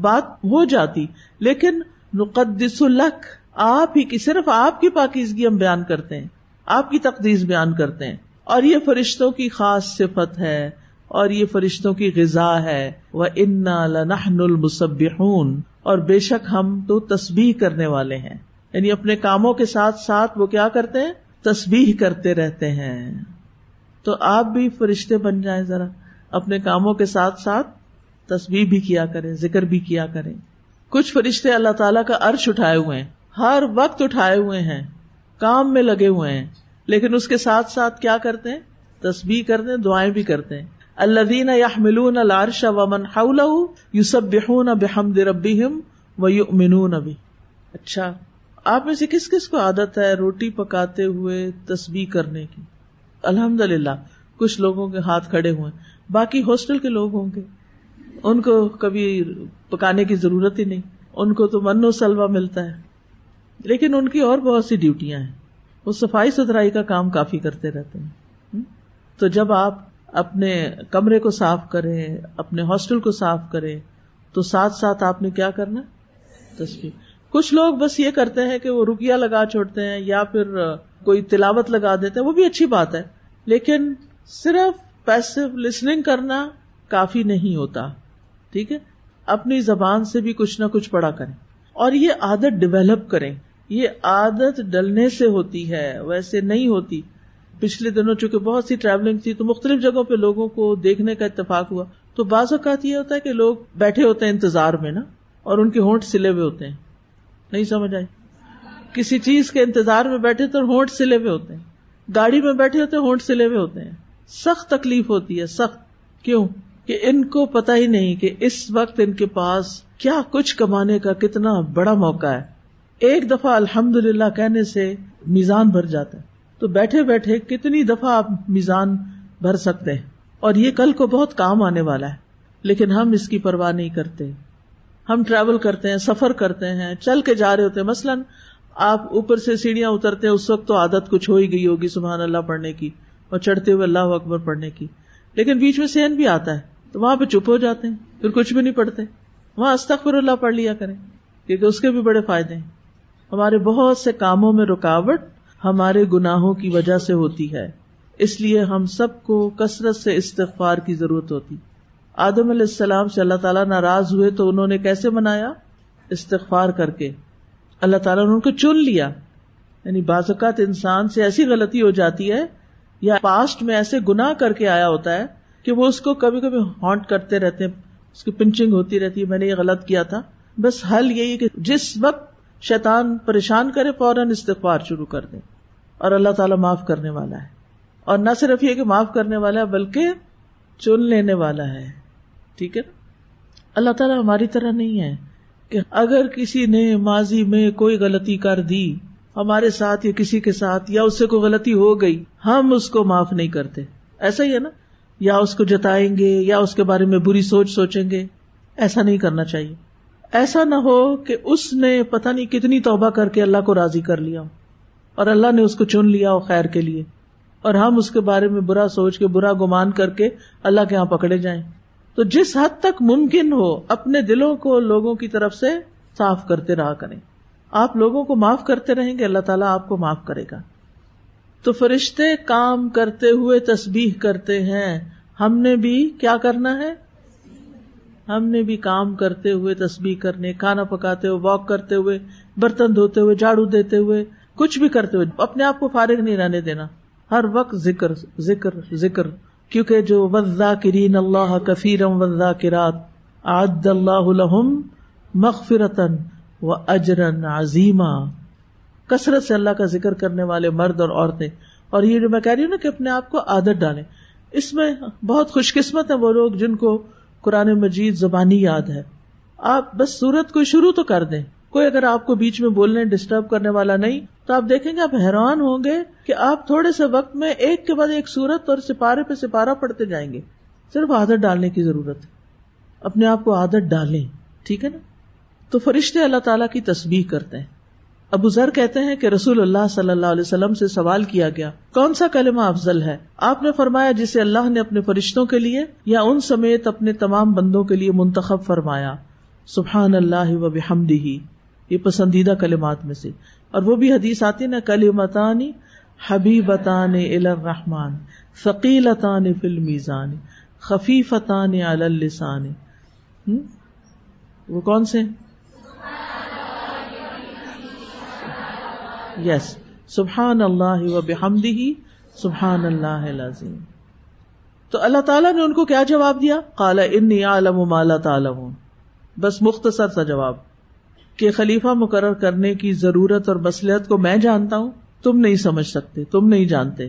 بات ہو جاتی، لیکن نقدس لک، آپ ہی کی، صرف آپ کی پاکیزگی ہم بیان کرتے ہیں، آپ کی تقدیس بیان کرتے ہیں۔ اور یہ فرشتوں کی خاص صفت ہے، اور یہ فرشتوں کی غذا ہے۔ وہ انا لنحن المسبحون، اور بے شک ہم تو تسبیح کرنے والے ہیں۔ یعنی اپنے کاموں کے ساتھ ساتھ وہ کیا کرتے ہیں؟ تسبیح کرتے رہتے ہیں۔ تو آپ بھی فرشتے بن جائیں ذرا۔ اپنے کاموں کے ساتھ ساتھ تسبیح بھی کیا کریں، ذکر بھی کیا کریں۔ کچھ فرشتے اللہ تعالیٰ کا عرش اٹھائے ہوئے ہیں، ہر وقت اٹھائے ہوئے ہیں، کام میں لگے ہوئے ہیں۔ لیکن اس کے ساتھ ساتھ کیا کرتے ہیں؟ تصبیح کرتے ہیں، دعائیں بھی کرتے ہیں۔ اللہ دین یا ملون العرش و من یوسب بحون بحمد ربیم و یؤمنون ابھی اچھا آپ میں سے کس کس کو عادت ہے روٹی پکاتے ہوئے تصبیح کرنے کی؟ الحمد للہ کچھ لوگوں کے ہاتھ کھڑے ہوئے باقی ہاسٹل کے لوگ ہوں گے۔ ان کو کبھی پکانے کی ضرورت ہی نہیں۔ ان کو تو من و سلوا ملتا ہے۔ لیکن ان کی اور بہت سی ڈیوٹیاں ہیں۔ وہ صفائی ستھرائی کا کام کافی کرتے رہتے ہیں۔ تو جب آپ اپنے کمرے کو صاف کریں، اپنے ہاسٹل کو صاف کریں، تو ساتھ ساتھ آپ نے کیا کرنا؟ تصویر کچھ لوگ بس یہ کرتے ہیں کہ وہ رکیا لگا چھوڑتے ہیں یا پھر کوئی تلاوت لگا دیتے ہیں، وہ بھی اچھی بات ہے۔ لیکن صرف پیسو لسننگ کرنا کافی نہیں ہوتا، ٹھیک ہے؟ اپنی زبان سے بھی کچھ نہ کچھ پڑا کریں۔ اور یہ عادت ڈیولپ کریں۔ یہ عادت ڈلنے سے ہوتی ہے، ویسے نہیں ہوتی۔ پچھلے دنوں چونکہ بہت سی ٹریولنگ تھی تو مختلف جگہوں پہ لوگوں کو دیکھنے کا اتفاق ہوا۔ تو بعض اوقات یہ ہوتا ہے کہ لوگ بیٹھے ہوتے ہیں انتظار میں نا، اور ان کے ہونٹ سلے ہوئے ہوتے ہیں۔ نہیں سمجھ آئی؟ کسی چیز کے انتظار میں بیٹھے تو ہونٹ سلے ہوئے ہوتے ہیں۔ گاڑی میں بیٹھے ہوتے ہونٹ سلے ہوئے ہوتے ہیں۔ سخت تکلیف ہوتی ہے، سخت۔ کیوں؟ کہ ان کو پتا ہی نہیں کہ اس وقت ان کے پاس کیا کچھ کمانے کا کتنا بڑا موقع ہے۔ ایک دفعہ الحمد للہ کہنے سے میزان بھر جاتا ہے۔ تو بیٹھے بیٹھے کتنی دفعہ آپ میزان بھر سکتے ہیں۔ اور یہ کل کو بہت کام آنے والا ہے۔ لیکن ہم اس کی پرواہ نہیں کرتے۔ ہم ٹریول کرتے ہیں، سفر کرتے ہیں، چل کے جا رہے ہوتے ہیں۔ مثلاً آپ اوپر سے سیڑھیاں اترتے ہیں، اس وقت تو عادت کچھ ہو ہی گئی ہوگی، سبحان اللہ، پڑھنے کی۔ اور چڑھتے ہوئے اللہ اکبر پڑھنے کی۔ لیکن بیچ میں سین بھی آتا ہے، تو وہاں پہ چپ ہو جاتے ہیں، پھر کچھ بھی نہیں پڑھتے۔ وہاں استخر اللہ پڑھ لیا کریں، کیونکہ اس کے بھی بڑے فائدے ہیں۔ ہمارے بہت سے کاموں میں رکاوٹ ہمارے گناہوں کی وجہ سے ہوتی ہے۔ اس لیے ہم سب کو کثرت سے استغفار کی ضرورت ہوتی۔ آدم علیہ السلام سے اللہ تعالیٰ ناراض ہوئے تو انہوں نے کیسے منایا؟ استغفار کر کے۔ اللہ تعالیٰ نے ان کو چن لیا۔ یعنی بعض اوقات انسان سے ایسی غلطی ہو جاتی ہے یا پاسٹ میں ایسے گنا کر کے آیا ہوتا ہے کہ وہ اس کو کبھی کبھی ہانٹ کرتے رہتے ہیں، اس کی پنچنگ ہوتی رہتی ہے، میں نے یہ غلط کیا تھا۔ بس حل یہی کہ جس وقت شیطان پریشان کرے، فوراً استغفار شروع کر دے اور اللہ تعالیٰ معاف کرنے والا ہے۔ اور نہ صرف یہ کہ معاف کرنے والا ہے، بلکہ چن لینے والا ہے۔ ٹھیک ہے؟ اللہ تعالیٰ ہماری طرح نہیں ہے کہ اگر کسی نے ماضی میں کوئی غلطی کر دی ہمارے ساتھ یا کسی کے ساتھ یا اس سے کوئی غلطی ہو گئی، ہم اس کو معاف نہیں کرتے۔ ایسا ہی ہے نا؟ یا اس کو جتائیں گے، یا اس کے بارے میں بری سوچ سوچیں گے۔ ایسا نہیں کرنا چاہیے۔ ایسا نہ ہو کہ اس نے پتہ نہیں کتنی توبہ کر کے اللہ کو راضی کر لیا۔ اور اللہ نے اس کو چن لیا ہو خیر کے لیے۔ اور ہم اس کے بارے میں برا سوچ کے، برا گمان کر کے اللہ کے یہاں پکڑے جائیں۔ تو جس حد تک ممکن ہو، اپنے دلوں کو لوگوں کی طرف سے صاف کرتے رہا کریں۔ آپ لوگوں کو معاف کرتے رہیں گے، اللہ تعالیٰ آپ کو معاف کرے گا۔ تو فرشتے کام کرتے ہوئے تسبیح کرتے ہیں۔ ہم نے بھی کیا کرنا ہے؟ ہم نے بھی کام کرتے ہوئے تسبیح کرنے، کھانا پکاتے ہوئے، واک کرتے ہوئے، برتن دھوتے ہوئے، جھاڑو دیتے ہوئے، کچھ بھی کرتے ہوئے۔ اپنے آپ کو فارغ نہیں رہنے دینا۔ ہر وقت ذکر ذکر ذکر۔ کیونکہ جو وزا کرین اللہ کفیرم وزا کرات آد اللہ مغفرتن و اجرن عظیمہ کثرت سے اللہ کا ذکر کرنے والے مرد اور عورتیں۔ اور یہ جو میں کہہ رہی ہوں نا کہ اپنے آپ کو عادت ڈالیں۔ اس میں بہت خوش قسمت ہے وہ لوگ جن کو قرآن مجید زبانی یاد ہے۔ آپ بس سورت کو شروع تو کر دیں۔ کوئی اگر آپ کو بیچ میں بولنے ڈسٹرب کرنے والا نہیں، تو آپ دیکھیں گے آپ حیران ہوں گے کہ آپ تھوڑے سے وقت میں ایک کے بعد ایک سورت اور سپارے پہ سپارہ پڑھتے جائیں گے۔ صرف عادت ڈالنے کی ضرورت ہے۔ اپنے آپ کو عادت ڈالیں۔ ٹھیک ہے نا؟ تو فرشتے اللہ تعالیٰ کی تصویر کرتے ہیں۔ ابو ذر کہتے ہیں کہ رسول اللہ صلی اللہ علیہ وسلم سے سوال کیا گیا، کون سا کلمہ افضل ہے؟ آپ نے فرمایا جسے اللہ نے اپنے فرشتوں کے لیے یا ان سمیت اپنے تمام بندوں کے لیے منتخب فرمایا۔ سبحان اللہ و بحمدہ۔ یہ پسندیدہ کلمات میں سے۔ اور وہ بھی حدیث آتی نا، کلمتانی حبیبتان الرحمان ثقیلتان فی المیزان، خفیفتان علی اللسان۔ وہ کون سے؟ یس سبحان اللہ و بحمدہ سبحان اللہ العظیم تو اللہ تعالیٰ نے ان کو کیا جواب دیا؟ کالا انی عالم مالا تعالم بس مختصر سا جواب. کہ خلیفہ مقرر کرنے کی ضرورت اور مسلحت کو میں جانتا ہوں، تم نہیں سمجھ سکتے، تم نہیں جانتے.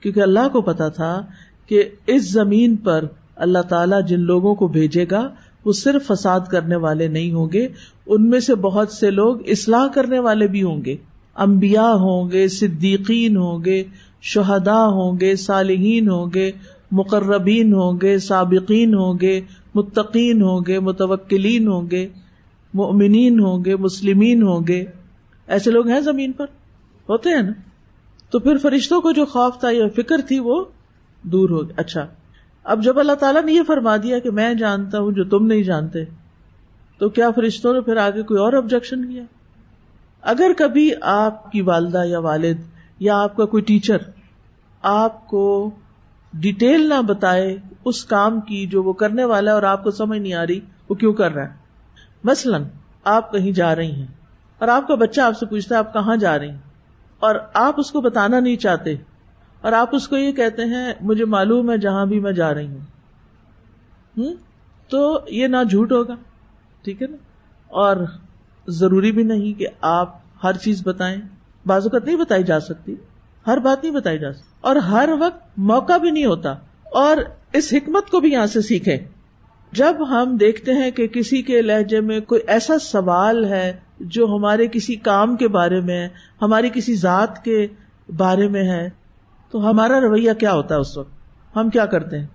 کیونکہ اللہ کو پتا تھا کہ اس زمین پر اللہ تعالیٰ جن لوگوں کو بھیجے گا وہ صرف فساد کرنے والے نہیں ہوں گے ان میں سے بہت سے لوگ اصلاح کرنے والے بھی ہوں گے امبیا ہوں گے صدیقین ہوں گے شہدا ہوں گے صالحین ہوں گے مقربین ہوں گے سابقین ہوں گے متقین ہوں گے متوکلین ہوں گے مؤمنین ہوں گے مسلمین ہوں گے ایسے لوگ ہیں زمین پر ہوتے ہیں نا تو پھر فرشتوں کو جو خوف تھا یا فکر تھی وہ دور ہو گیا اچھا اب جب اللہ تعالیٰ نے یہ فرما دیا کہ میں جانتا ہوں جو تم نہیں جانتے، تو کیا فرشتوں نے پھر آگے کوئی اور آبجیکشن کیا؟ اگر کبھی آپ کی والدہ یا والد یا آپ کا کوئی ٹیچر آپ کو ڈیٹیل نہ بتائے اس کام کی جو وہ کرنے والا ہے اور آپ کو سمجھ نہیں آ رہی، وہ کیوں کر رہا ہے؟ مثلاً آپ کہیں جا رہی ہیں اور آپ کا بچہ آپ سے پوچھتا ہے آپ کہاں جا رہی ہیں اور آپ اس کو بتانا نہیں چاہتے اور آپ اس کو یہ کہتے ہیں، مجھے معلوم ہے جہاں بھی میں جا رہی ہوں۔ تو یہ نہ جھوٹ ہوگا، ٹھیک ہے نا؟ اور ضروری بھی نہیں کہ آپ ہر چیز بتائیں۔ بعض اوقات نہیں بتائی جا سکتی، ہر بات نہیں بتائی جا سکتی۔ اور ہر وقت موقع بھی نہیں ہوتا۔ اور اس حکمت کو بھی یہاں سے سیکھے جب ہم دیکھتے ہیں کہ کسی کے لہجے میں کوئی ایسا سوال ہے جو ہمارے کسی کام کے بارے میں ہماری کسی ذات کے بارے میں ہے تو ہمارا رویہ کیا ہوتا ہے اس وقت؟ ہم کیا کرتے ہیں؟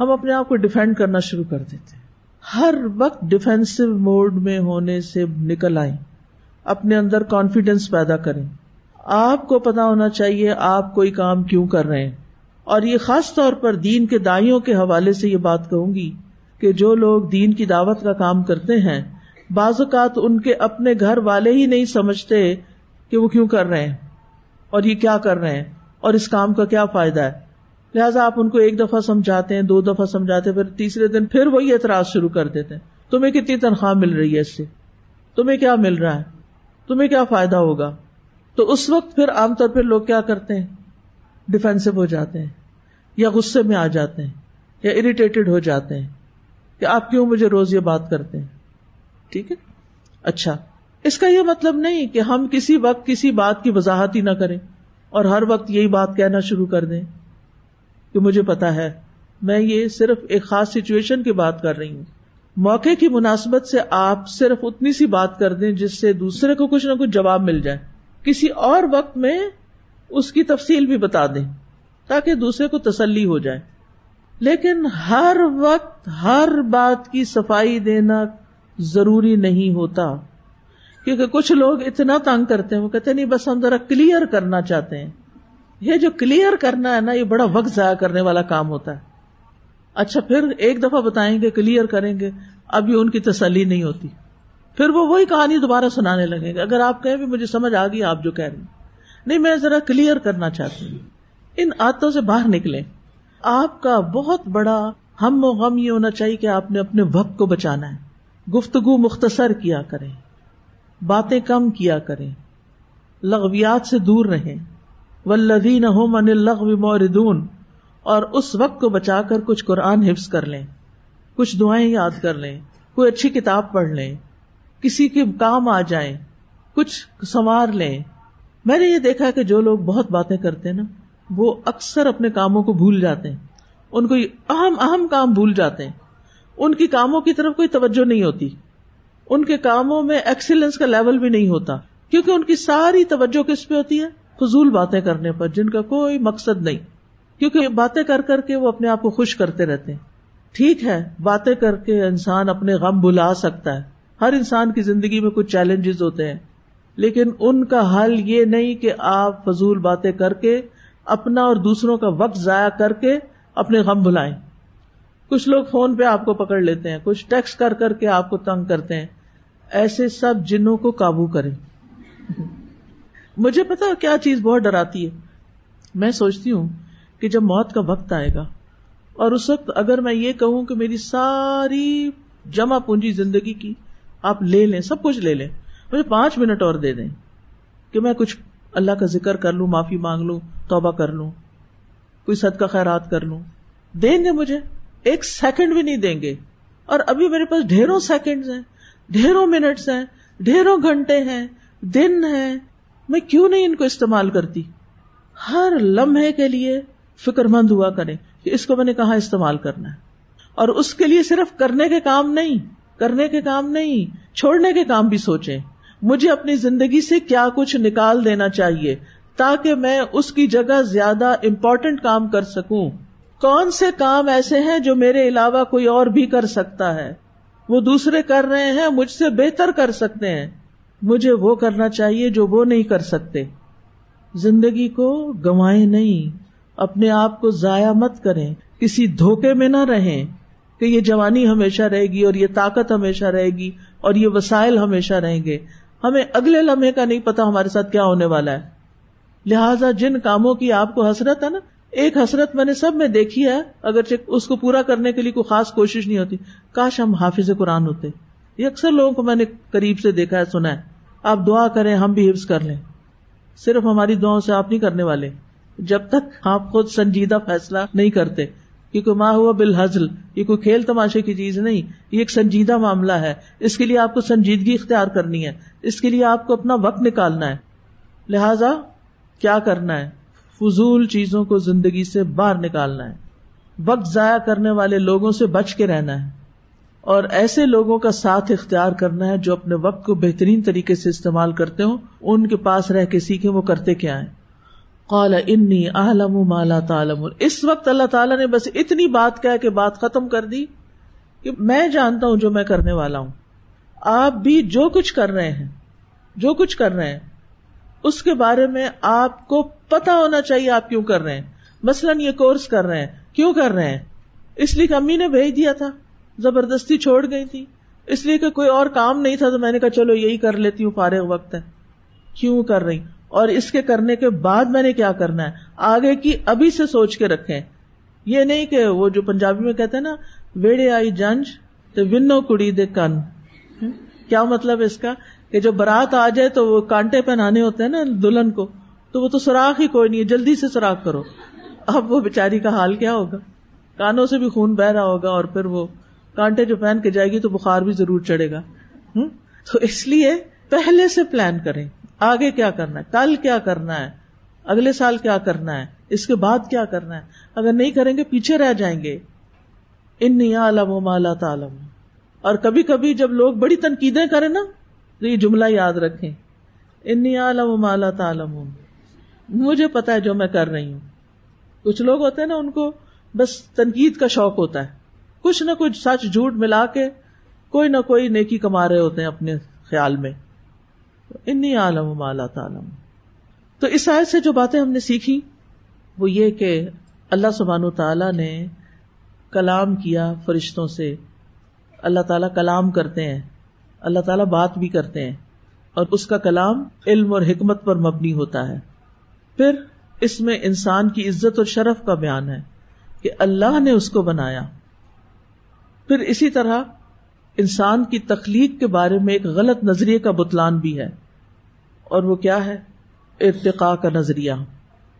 ہم اپنے آپ کو ڈیفینڈ کرنا شروع کر دیتے ہیں۔ ہر وقت ڈیفینسو موڈ میں ہونے سے نکل آئیں۔ اپنے اندر کانفیڈینس پیدا کریں۔ آپ کو پتا ہونا چاہیے آپ کوئی کام کیوں کر رہے ہیں۔ اور یہ خاص طور پر دین کے دائیوں کے حوالے سے یہ بات کہوں گی کہ جو لوگ دین کی دعوت کا کام کرتے ہیں، بعض اوقات ان کے اپنے گھر والے ہی نہیں سمجھتے کہ وہ کیوں کر رہے ہیں۔ اور یہ کیا کر رہے ہیں؟ اور اس کام کا کیا فائدہ ہے؟ لہٰذا آپ ان کو ایک دفعہ سمجھاتے ہیں، دو دفعہ سمجھاتے پھر تیسرے دن پھر وہی اعتراض شروع کر دیتے ہیں۔ تمہیں کتنی تنخواہ مل رہی ہے اس سے؟ تمہیں کیا مل رہا ہے؟ تمہیں کیا فائدہ ہوگا؟ تو اس وقت پھر عام طور پہ لوگ کیا کرتے ہیں؟ ڈیفینسو ہو جاتے ہیں، یا غصے میں آ جاتے ہیں، یا اریٹیٹڈ ہو جاتے ہیں کہ آپ کیوں مجھے روز یہ بات کرتے ہیں؟ ٹھیک ہے؟ اچھا اس کا یہ مطلب نہیں کہ ہم کسی وقت کسی بات کی وضاحت ہی نہ کریں۔ اور ہر وقت یہی بات کہنا شروع کر دیں کہ مجھے پتا ہے، میں یہ صرف ایک خاص سچویشن کی بات کر رہی ہوں۔ موقع کی مناسبت سے آپ صرف اتنی سی بات کر دیں جس سے دوسرے کو کچھ نہ کچھ جواب مل جائے۔ کسی اور وقت میں اس کی تفصیل بھی بتا دیں تاکہ دوسرے کو تسلی ہو جائے۔ لیکن ہر وقت ہر بات کی صفائی دینا ضروری نہیں ہوتا۔ کیونکہ کچھ لوگ اتنا تنگ کرتے ہیں، وہ کہتے نہیں، بس ہم ذرا کلیئر کرنا چاہتے ہیں۔ یہ جو کلیئر کرنا ہے نا، یہ بڑا وقت ضائع کرنے والا کام ہوتا ہے۔ اچھا پھر ایک دفعہ بتائیں گے کلیئر کریں گے، ابھی ان کی تسلی نہیں ہوتی۔ پھر وہ وہی کہانی دوبارہ سنانے لگیں گے۔ اگر آپ کہیں بھی مجھے سمجھ آ گئی، آپ جو کہہ رہے ہیں۔ نہیں، میں ذرا کلیئر کرنا چاہتی ہوں۔ ان آتوں سے باہر نکلیں۔ آپ کا بہت بڑا ہم و غم یہ ہونا چاہیے کہ آپ نے اپنے وقت کو بچانا ہے۔ گفتگو مختصر کیا کریں۔ باتیں کم کیا کریں۔ لغویات سے دور رہیں۔ ولدین من الغو موردون اور اس وقت کو بچا کر کچھ قرآن حفظ کر لیں۔ کچھ دعائیں یاد کر لیں۔ کوئی اچھی کتاب پڑھ لیں۔ کسی کے کام آ جائیں۔ کچھ سنوار لیں۔ میں نے یہ دیکھا کہ جو لوگ بہت باتیں کرتے نا، وہ اکثر اپنے کاموں کو بھول جاتے ہیں۔ ان کو اہم اہم کام بھول جاتے ہیں۔ ان کی کاموں کی طرف کوئی توجہ نہیں ہوتی۔ ان کے کاموں میں ایکسیلنس کا لیول بھی نہیں ہوتا، کیونکہ ان کی ساری توجہ کس پہ ہوتی ہے؟ فضول باتیں کرنے پر، جن کا کوئی مقصد نہیں۔ کیونکہ باتیں کر کر کے وہ اپنے آپ کو خوش کرتے رہتے ہیں۔ ٹھیک ہے، باتیں کر کے انسان اپنے غم بلا سکتا ہے۔ ہر انسان کی زندگی میں کچھ چیلنجز ہوتے ہیں۔ لیکن ان کا حل یہ نہیں کہ آپ فضول باتیں کر کے، اپنا اور دوسروں کا وقت ضائع کر کے اپنے غم بلائیں کچھ لوگ فون پہ آپ کو پکڑ لیتے ہیں، کچھ ٹیکس کر کر کے آپ کو تنگ کرتے ہیں۔ ایسے سب جنوں کو قابو کریں۔ مجھے پتا کیا چیز بہت ڈراتی ہے۔ میں سوچتی ہوں کہ جب موت کا وقت آئے گا اور اس وقت اگر میں یہ کہوں کہ میری ساری جمع پونجی زندگی کی آپ لے لیں، سب کچھ لے لیں، مجھے پانچ منٹ اور دے دیں کہ میں کچھ اللہ کا ذکر کر لوں، معافی مانگ لوں، توبہ کر لوں، کوئی صدقہ خیرات کر لوں۔ دیں گے مجھے، ایک سیکنڈ بھی نہیں دیں گے۔ اور ابھی میرے پاس ڈھیروں سیکنڈ ہیں۔ ڈھیروں منٹس ہیں، ڈھیروں گھنٹے ہیں، دن ہے میں کیوں نہیں ان کو استعمال کرتی؟ ہر لمحے کے لیے فکر مند ہوا کرے کہ اس کو میں نے کہاں استعمال کرنا ہے۔ اور اس کے لیے صرف کرنے کے کام نہیں، کرنے کے کام نہیں، چھوڑنے کے کام بھی سوچے مجھے اپنی زندگی سے کیا کچھ نکال دینا چاہیے تاکہ میں اس کی جگہ زیادہ امپورٹنٹ کام کر سکوں۔ کون سے کام ایسے ہیں جو میرے علاوہ کوئی اور بھی کر سکتا ہے؟ وہ دوسرے کر رہے ہیں، مجھ سے بہتر کر سکتے ہیں۔ مجھے وہ کرنا چاہیے جو وہ نہیں کر سکتے۔ زندگی کو گوائے نہیں، اپنے آپ کو ضائع مت کریں۔ کسی دھوکے میں نہ رہیں کہ یہ جوانی ہمیشہ رہے گی اور یہ طاقت ہمیشہ رہے گی اور یہ وسائل ہمیشہ رہیں گے۔ ہمیں اگلے لمحے کا نہیں پتا ہمارے ساتھ کیا ہونے والا ہے۔ لہذا جن کاموں کی آپ کو حسرت ہے نا ایک حسرت میں نے سب میں دیکھی ہے اگر اس کو پورا کرنے کے لیے کوئی خاص کوشش نہیں ہوتی۔ کاش ہم حافظ قرآن ہوتے۔ یہ اکثر لوگوں کو میں نے قریب سے دیکھا ہے، سنا ہے۔ آپ دعا کریں، ہم بھی حفظ کر لیں۔ صرف ہماری دعاؤں سے آپ نہیں کرنے والے۔ جب تک آپ خود سنجیدہ فیصلہ نہیں کرتے کیونکہ ماں ہوا بالحزل، یہ کوئی کھیل تماشے کی چیز نہیں، یہ ایک سنجیدہ معاملہ ہے۔ اس کے لیے آپ کو سنجیدگی اختیار کرنی ہے۔ اس کے لیے آپ کو اپنا وقت نکالنا ہے۔ لہذا، کیا کرنا ہے؟ فضول چیزوں کو زندگی سے باہر نکالنا ہے۔ وقت ضائع کرنے والے لوگوں سے بچ کے رہنا ہے۔ اور ایسے لوگوں کا ساتھ اختیار کرنا ہے جو اپنے وقت کو بہترین طریقے سے استعمال کرتے ہوں۔ ان کے پاس رہ کے سیکھیں وہ کرتے کیا ہیں۔ قال انی عالم مالا تعالم اس وقت اللہ تعالیٰ نے بس اتنی بات کہہ کہ بات ختم کر دی کہ میں جانتا ہوں جو میں کرنے والا ہوں۔ آپ بھی جو کچھ کر رہے ہیں، جو کچھ کر رہے ہیں اس کے بارے میں آپ کو پتا ہونا چاہیے آپ کیوں کر رہے ہیں۔ مثلاً یہ کورس کر رہے ہیں۔ کیوں کر رہے ہیں؟ اس لیے کہ امی نے بھیج دیا تھا۔ زبردستی چھوڑ گئی تھی۔ اس لیے کہ کوئی اور کام نہیں تھا تو میں نے کہا چلو یہی کر لیتی ہوں فارغ وقت ہے۔ کیوں کر رہی؟ اور اس کے کرنے کے بعد میں نے کیا کرنا ہے؟ آگے کی ابھی سے سوچ کے رکھے یہ نہیں کہ وہ جو پنجابی میں کہتے ہیں نا ویڑے آئی جنج تو ونو کڑی دے کن۔ کیا مطلب اس کا؟ کہ جو برات آ جائے تو وہ کانٹے پہنانے ہوتے ہیں نا دلہن کو، تو وہ تو سوراخ ہی کوئی نہیں ہے، جلدی سے سوراخ کرو۔ اب وہ بےچاری کا حال کیا ہوگا؟ کانوں سے بھی خون بہ رہا ہوگا اور پھر وہ کانٹے جو پہن کے جائے گی تو بخار بھی ضرور چڑھے گا۔ تو اس لیے پہلے سے پلان کریں۔ آگے کیا کرنا ہے؟ کل کیا کرنا ہے؟ اگلے سال کیا کرنا ہے؟ اس کے بعد کیا کرنا ہے؟ اگر نہیں کریں گے پیچھے رہ جائیں گے۔ ان عالم و مالا تعالم اور کبھی کبھی جب لوگ بڑی تنقیدیں کریں نا تو یہ جملہ یاد رکھیں۔ ان عالم مالا تعالم مجھے پتا ہے جو میں کر رہی ہوں۔ کچھ لوگ ہوتے ہیں نا ان کو بس تنقید کا شوق ہوتا ہے۔ کچھ نہ کچھ سچ جھوٹ ملا کے کوئی نہ کوئی نیکی کما رہے ہوتے ہیں اپنے خیال میں۔ انی عالم مالا تعالم تو اس آیت سے جو باتیں ہم نے سیکھی، وہ یہ کہ اللہ سبحان تعالی نے کلام کیا فرشتوں سے۔ اللہ تعالیٰ کلام کرتے ہیں۔ اللہ تعالیٰ بات بھی کرتے ہیں اور اس کا کلام علم اور حکمت پر مبنی ہوتا ہے۔ پھر اس میں انسان کی عزت اور شرف کا بیان ہے کہ اللہ نے اس کو بنایا۔ پھر اسی طرح انسان کی تخلیق کے بارے میں ایک غلط نظریے کا بتلان بھی ہے۔ اور وہ کیا ہے؟ ارتقاء کا نظریہ۔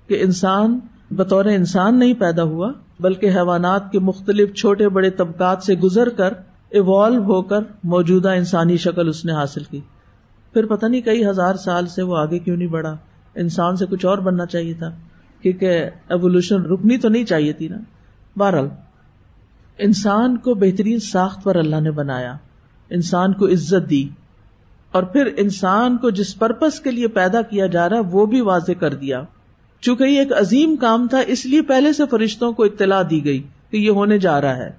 کہ انسان بطور انسان نہیں پیدا ہوا، بلکہ حیوانات کے مختلف چھوٹے بڑے طبقات سے گزر کر ایوالو ہو کر موجودہ انسانی شکل اس نے حاصل کی۔ پھر پتہ نہیں کئی ہزار سال سے وہ آگے کیوں نہیں بڑھا۔ انسان سے کچھ اور بننا چاہیے تھا، کیونکہ ایولیوشن رکنی تو نہیں چاہیے تھی نا۔ بہرحال، انسان کو بہترین ساخت پر اللہ نے بنایا، انسان کو عزت دی، اور پھر انسان کو جس پرپز کے لیے پیدا کیا جا رہا وہ بھی واضح کر دیا۔ چونکہ یہ ایک عظیم کام تھا، اس لیے پہلے سے فرشتوں کو اطلاع دی گئی کہ یہ ہونے جا رہا ہے۔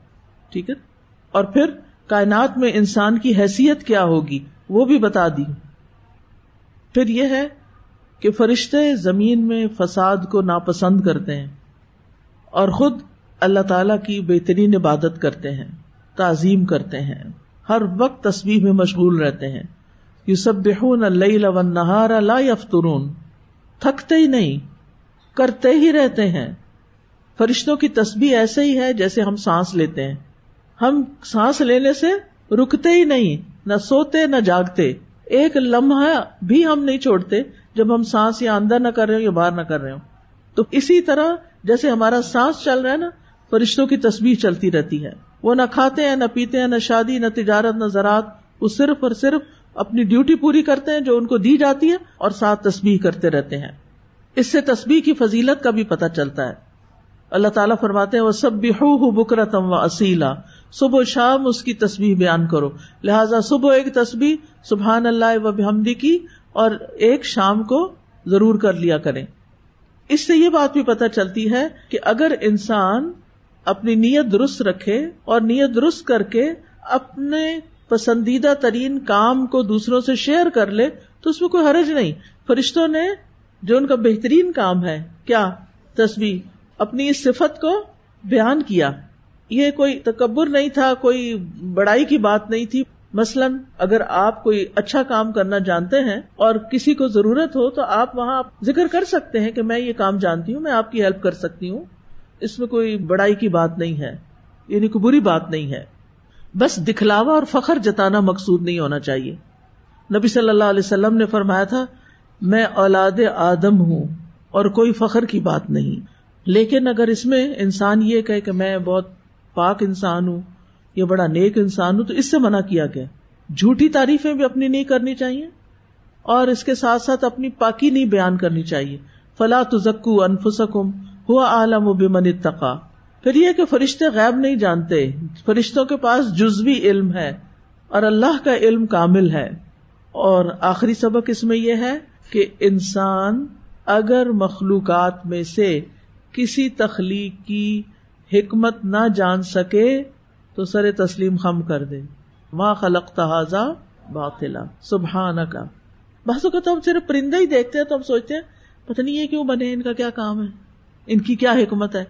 ٹھیک ہے؟ اور پھر کائنات میں انسان کی حیثیت کیا ہوگی وہ بھی بتا دی۔ پھر یہ ہے کہ فرشتے زمین میں فساد کو ناپسند کرتے ہیں اور خود اللہ تعالی کی بہترین عبادت کرتے ہیں، تعظیم کرتے ہیں۔ ہر وقت تصویر میں مشغول رہتے ہیں۔ یو سب نہارا لا یفترون۔ تھکتے ہی نہیں، کرتے ہی رہتے ہیں۔ فرشتوں کی تسبیح ایسے ہی ہے جیسے ہم سانس لیتے ہیں۔ ہم سانس لینے سے رکتے ہی نہیں، نہ سوتے نہ جاگتے۔ ایک لمحہ بھی ہم نہیں چھوڑتے جب ہم سانس یا اندر نہ کر رہے ہو یا باہر نہ کر رہے ہو تو اسی طرح جیسے ہمارا سانس چل رہا ہے نا، فرشتوں کی تصویر چلتی رہتی ہے۔ وہ نہ کھاتے ہیں، نہ پیتے ہیں، نہ شادی، نہ تجارت، نہ زراعت، وہ صرف اور صرف اپنی ڈیوٹی پوری کرتے ہیں جو ان کو دی جاتی ہے اور ساتھ تصویر کرتے رہتے ہیں۔ اس سے تصویر کی فضیلت کا بھی پتہ چلتا ہے۔ اللہ تعالیٰ فرماتے ہیں وہ سب بھی ہو بکرتم و اصیلا صبح شام اس کی تصویر بیان کرو۔ لہٰذا صبح ایک تصویر سبحان اللہ و بحمدی کی، اور ایک شام کو ضرور کر لیا کریں۔ اس سے یہ بات بھی پتہ چلتی ہے کہ اگر انسان اپنی نیت درست رکھے اور نیت درست کر کے اپنے پسندیدہ ترین کام کو دوسروں سے شیئر کر لے، تو اس میں کوئی حرج نہیں۔ فرشتوں نے جو ان کا بہترین کام ہے، کیا؟ تصویر اپنی اس صفت کو بیان کیا۔ یہ کوئی تکبر نہیں تھا، کوئی بڑائی کی بات نہیں تھی۔ مثلاً اگر آپ کوئی اچھا کام کرنا جانتے ہیں اور کسی کو ضرورت ہو تو آپ وہاں ذکر کر سکتے ہیں کہ میں یہ کام جانتی ہوں، میں آپ کی ہیلپ کر سکتی ہوں۔ اس میں کوئی بڑائی کی بات نہیں ہے یعنی کوئی بری بات نہیں ہے۔ بس دکھلاوا اور فخر جتانا مقصود نہیں ہونا چاہیے۔ نبی صلی اللہ علیہ وسلم نے فرمایا تھا، میں اولاد آدم ہوں اور کوئی فخر کی بات نہیں۔ لیکن اگر اس میں انسان یہ کہ کہ میں بہت پاک انسان ہوں یا بڑا نیک انسان ہوں، تو اس سے منع کیا گیا؟ جھوٹی تعریفیں بھی اپنی نہیں کرنی چاہیے اور اس کے ساتھ ساتھ اپنی پاکی نہیں بیان کرنی چاہیے۔ فلا تزکو انفسکم ہوا عالم و بمن اتقا پھر یہ کہ فرشتے غیب نہیں جانتے، فرشتوں کے پاس جزوی علم ہے اور اللہ کا علم کامل ہے۔ اور آخری سبق اس میں یہ ہے کہ انسان اگر مخلوقات میں سے کسی تخلیق کی حکمت نہ جان سکے تو سر تسلیم خم کر دے۔ ماں خلق تحازا باطلا۔ سبحان کا بازو کا تو ہم صرف پرندہ ہی دیکھتے ہیں تو ہم سوچتے ہیں، پتہ نہیں یہ کیوں بنے، ان کا کیا کام ہے؟ ان کی کیا حکمت ہے؟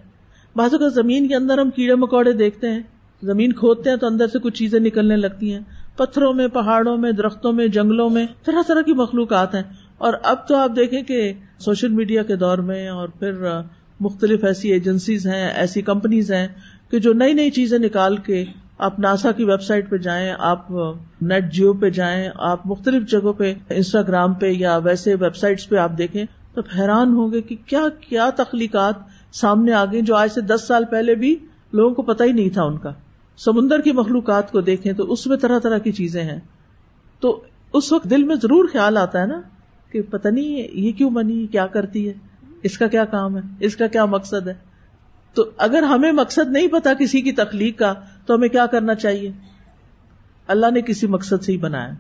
بازو کا زمین کے اندر ہم کیڑے مکوڑے دیکھتے ہیں۔ زمین کھودتے ہیں تو اندر سے کچھ چیزیں نکلنے لگتی ہیں۔ پتھروں میں، پہاڑوں میں، درختوں میں، جنگلوں میں، طرح طرح کی مخلوقات ہیں۔ اور اب تو آپ دیکھیں کہ سوشل میڈیا کے دور میں اور پھر مختلف ایسی ایجنسیز ہیں، ایسی کمپنیز ہیں کہ جو نئی نئی چیزیں نکال کے آپ ناسا کی ویب سائٹ پہ جائیں، آپ نیٹ جیو پہ جائیں، آپ مختلف جگہوں پہ انسٹاگرام پہ یا ویسے ویب سائٹس پہ آپ دیکھیں تو حیران ہوں گے کہ کیا کیا تخلیقات سامنے آ گئی جو آج سے دس سال پہلے بھی لوگوں کو پتا ہی نہیں تھا ان کا۔ سمندر کی مخلوقات کو دیکھیں تو اس میں طرح طرح کی چیزیں ہیں۔ تو اس وقت دل میں ضرور خیال آتا ہے نا کہ پتا نہیں یہ کیوں بنی کیا کرتی ہے؟ اس کا کیا کام ہے؟ اس کا کیا مقصد ہے؟ تو اگر ہمیں مقصد نہیں پتا کسی کی تخلیق کا، تو ہمیں کیا کرنا چاہیے؟ اللہ نے کسی مقصد سے ہی بنایا۔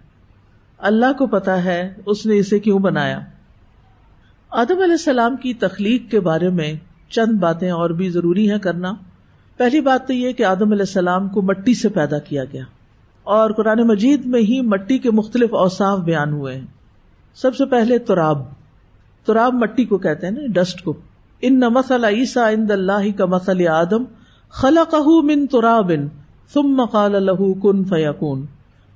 اللہ کو پتا ہے اس نے اسے کیوں بنایا۔ آدم علیہ السلام کی تخلیق کے بارے میں چند باتیں اور بھی ضروری ہیں کرنا۔ پہلی بات تو یہ کہ آدم علیہ السلام کو مٹی سے پیدا کیا گیا۔ اور قرآن مجید میں ہی مٹی کے مختلف اوساف بیان ہوئے ہیں۔ سب سے پہلے تراب۔ تراب مٹی کو کہتے ہیں نا، ڈسٹ کو۔ ان نہ مسل عیسا اند اللہ کا مسل آدم خلا من ترابن ثم قال له کن فیقون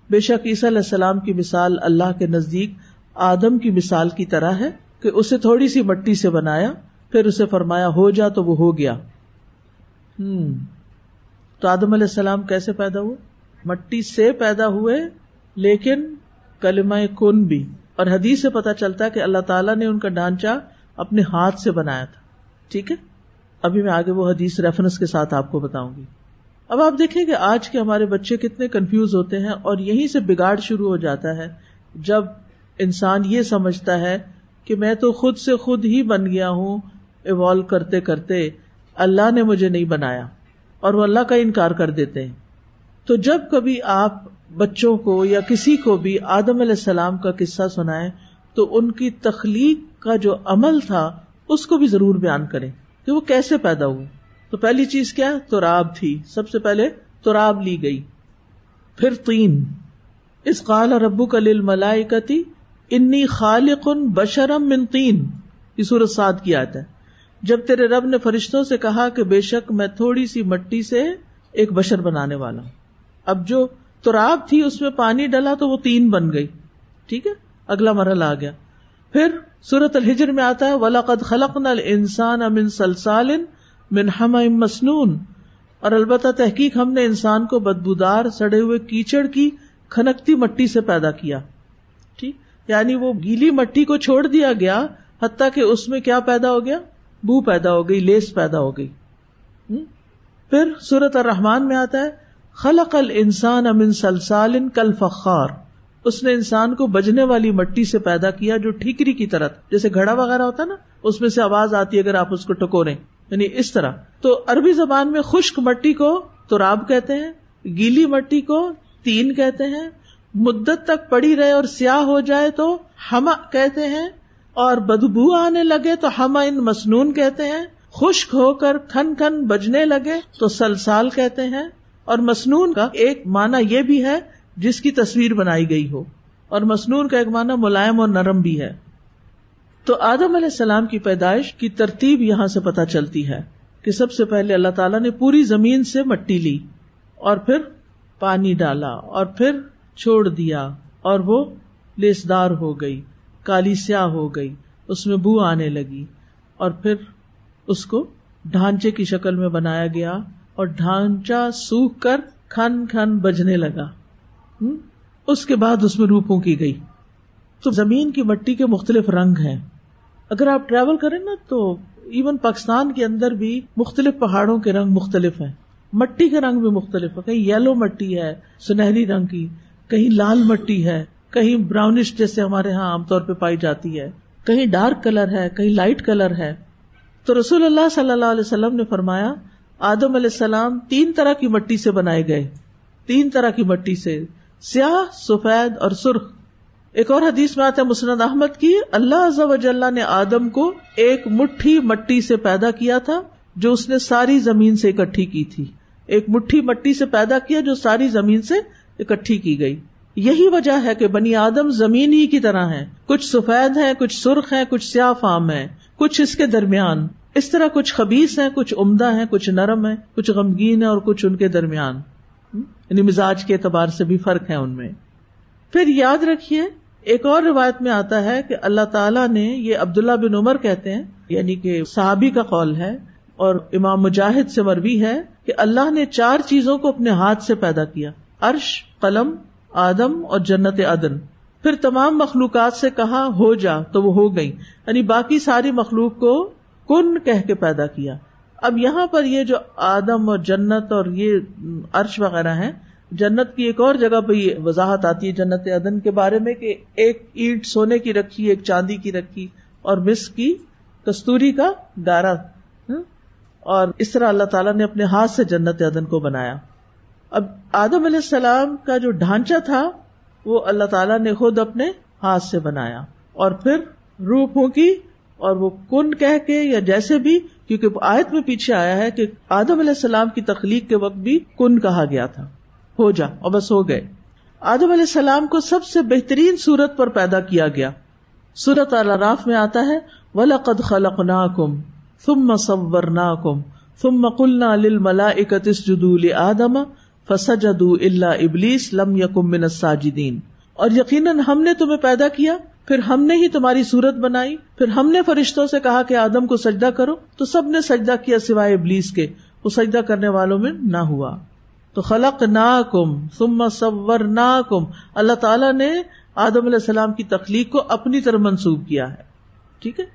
بے شک عیسی علیہ السلام کی مثال اللہ کے نزدیک آدم کی مثال کی طرح ہے کہ اسے تھوڑی سی مٹی سے بنایا، پھر اسے فرمایا، ہو جا تو وہ ہو گیا۔ ہوں تو آدم علیہ السلام کیسے پیدا ہوئے؟ مٹی سے پیدا ہوئے، لیکن کلمہ کن بھی۔ اور حدیث سے پتا چلتا ہے کہ اللہ تعالیٰ نے ان کا ڈھانچہ اپنے ہاتھ سے بنایا تھا۔ ٹھیک ہے؟ ابھی میں آگے وہ حدیث ریفرنس کے ساتھ آپ کو بتاؤں گی۔ اب آپ دیکھیں کہ آج کے ہمارے بچے کتنے کنفیوز ہوتے ہیں اور یہیں سے بگاڑ شروع ہو جاتا ہے جب انسان یہ سمجھتا ہے کہ میں تو خود سے خود ہی بن گیا ہوں ایوالو کرتے کرتے اللہ نے مجھے نہیں بنایا اور وہ اللہ کا انکار کر دیتے ہیں۔ تو جب کبھی آپ بچوں کو یا کسی کو بھی آدم علیہ السلام کا قصہ سنائے تو ان کی تخلیق کا جو عمل تھا، اس کو بھی ضرور بیان کریں کہ وہ کیسے پیدا ہوئے۔ تو پہلی چیز کیا؟ تراب تھی۔ سب سے پہلے تراب لی گئی۔ پھر تین۔ اس قال ربو کا لل ملائی انی خالق بشرم من تین۔ یہ سورت سات کی آتا ہے۔ جب تیرے رب نے فرشتوں سے کہا کہ بے شک میں تھوڑی سی مٹی سے ایک بشر بنانے والا ہوں۔ اب جو تراب تھی، اس میں پانی ڈلا تو وہ تین بن گئی۔ ٹھیک ہے؟ اگلا مرحلہ آ گیا۔ پھر سورت الحجر میں آتا ہے ولاقد خلق نل انسان امن سلسال من ہم مسنون۔ اور البتہ تحقیق ہم نے انسان کو بدبودار، سڑے ہوئے کیچڑ کی کھنکتی مٹی سے پیدا کیا۔ ٹھیک؟ یعنی وہ گیلی مٹی کو چھوڑ دیا گیا، حتیٰ کہ اس میں کیا پیدا ہو گیا؟ بو پیدا ہو گئی، لیس پیدا ہو گئی۔ پھر سورت الرحمان میں آتا ہے خلق ال انسان امن سلسال کل فخار اس نے انسان کو بجنے والی مٹی سے پیدا کیا جو ٹھیکری کی طرح، جیسے گھڑا وغیرہ ہوتا نا، اس میں سے آواز آتی ہے اگر آپ اس کو ٹکورے یعنی اس طرح۔ تو عربی زبان میں خشک مٹی کو تراب کہتے ہیں، گیلی مٹی کو تین کہتے ہیں۔ مدت تک پڑی رہے اور سیاہ ہو جائے تو ہم کہتے ہیں، اور بدبو آنے لگے تو ہم ان مسنون کہتے ہیں۔ خشک ہو کر کھن کھن بجنے لگے تو سلسال کہتے ہیں۔ اور مسنون کا ایک معنی یہ بھی ہے جس کی تصویر بنائی گئی ہو۔ اور مسنون کا ایک معنی ملائم اور نرم بھی ہے۔ تو آدم علیہ السلام کی پیدائش کی ترتیب یہاں سے پتہ چلتی ہے کہ سب سے پہلے اللہ تعالیٰ نے پوری زمین سے مٹی لی اور پھر پانی ڈالا اور پھر چھوڑ دیا اور وہ لیسدار ہو گئی، کالی سیاہ ہو گئی، اس میں بو آنے لگی اور پھر اس کو ڈھانچے کی شکل میں بنایا گیا اور ڈھانچہ سوکھ کر کھن کھن بجنے لگا۔ اس کے بعد اس میں روپوں کی گئی۔ تو زمین کی مٹی کے مختلف رنگ ہیں۔ اگر آپ ٹریول کریں نا تو ایون پاکستان کے اندر بھی مختلف پہاڑوں کے رنگ مختلف ہیں۔ مٹی کے رنگ بھی مختلف ہے کہیں یلو مٹی ہے، سنہری رنگ کی۔ کہیں لال مٹی ہے۔ کہیں براؤنش جیسے ہمارے یہاں عام طور پہ پائی جاتی ہے۔ کہیں ڈارک کلر ہے، کہیں لائٹ کلر ہے۔ تو رسول اللہ صلی اللہ علیہ وسلم نے فرمایا آدم علیہ السلام تین طرح کی مٹی سے بنائے گئے۔ تین طرح کی مٹی سے۔ سیاہ، سفید اور سرخ۔ ایک اور حدیث میں آتا ہے مسند احمد کی، اللہ نے آدم کو ایک مٹھی مٹی سے پیدا کیا تھا، جو اس نے ساری زمین سے اکٹھی کی تھی۔ ایک مٹھی مٹی سے پیدا کیا، جو ساری زمین سے اکٹھی کی گئی۔ یہی وجہ ہے کہ بنی آدم زمین ہی کی طرح ہے کچھ سفید ہے کچھ سرخ ہے کچھ سیاہ فام ہے کچھ اس کے درمیان۔ اس طرح کچھ خبیص ہیں، کچھ عمدہ ہیں، کچھ نرم ہے کچھ غمگین ہے اور کچھ ان کے درمیان۔ یعنی مزاج کے اعتبار سے بھی فرق ہے ان میں۔ پھر یاد رکھیے، ایک اور روایت میں آتا ہے کہ اللہ تعالیٰ نے یہ عبداللہ بن عمر کہتے ہیں یعنی کہ صحابی کا قول ہے اور امام مجاہد سے مربی ہے کہ اللہ نے چار چیزوں کو اپنے ہاتھ سے پیدا کیا، عرش، قلم، آدم اور جنت عدن۔ پھر تمام مخلوقات سے کہا، ہو جا، تو وہ ہو گئی یعنی باقی ساری مخلوق کو کن کہہ کے پیدا کیا۔ اب یہاں پر یہ جو آدم اور جنت اور یہ عرش وغیرہ ہیں، جنت کی ایک اور جگہ پہ یہ وضاحت آتی ہے جنت عدن کے بارے میں کہ ایک اینٹ سونے کی رکھی، ایک چاندی کی رکھی اور مس کی کستوری کا گارا ہاں؟ اور اس طرح اللہ تعالیٰ نے اپنے ہاتھ سے جنت عدن کو بنایا۔ اب آدم علیہ السلام کا جو ڈھانچہ تھا، وہ اللہ تعالیٰ نے خود اپنے ہاتھ سے بنایا۔ اور پھر روح پھونکی اور وہ کن کہہ کے یا جیسے بھی، کیونکہ آیت میں پیچھے آیا ہے کہ آدم علیہ السلام کی تخلیق کے وقت بھی کن کہا گیا تھا۔ ہو جا اور بس ہو گئے۔ آدم علیہ السلام کو سب سے بہترین صورت پر پیدا کیا گیا۔ سورت الراف میں آتا ہے ولا خلق نا کم ثم صورناکم ثم قلنا للملائکۃ اسجدوا لآدم فسجدوا الا ابلیس لم یکم من اور یقیناً ہم نے تمہیں پیدا کیا پھر ہم نے ہی تمہاری صورت بنائی، پھر ہم نے فرشتوں سے کہا کہ آدم کو سجدہ کرو، تو سب نے سجدہ کیا سوائے ابلیس کے، وہ سجدہ کرنے والوں میں نہ ہوا۔ تو خلق نا کم سم صور نا کم اللہ تعالیٰ نے آدم علیہ السلام کی تخلیق کو اپنی طرح منسوب کیا ہے۔ ٹھیک ہے؟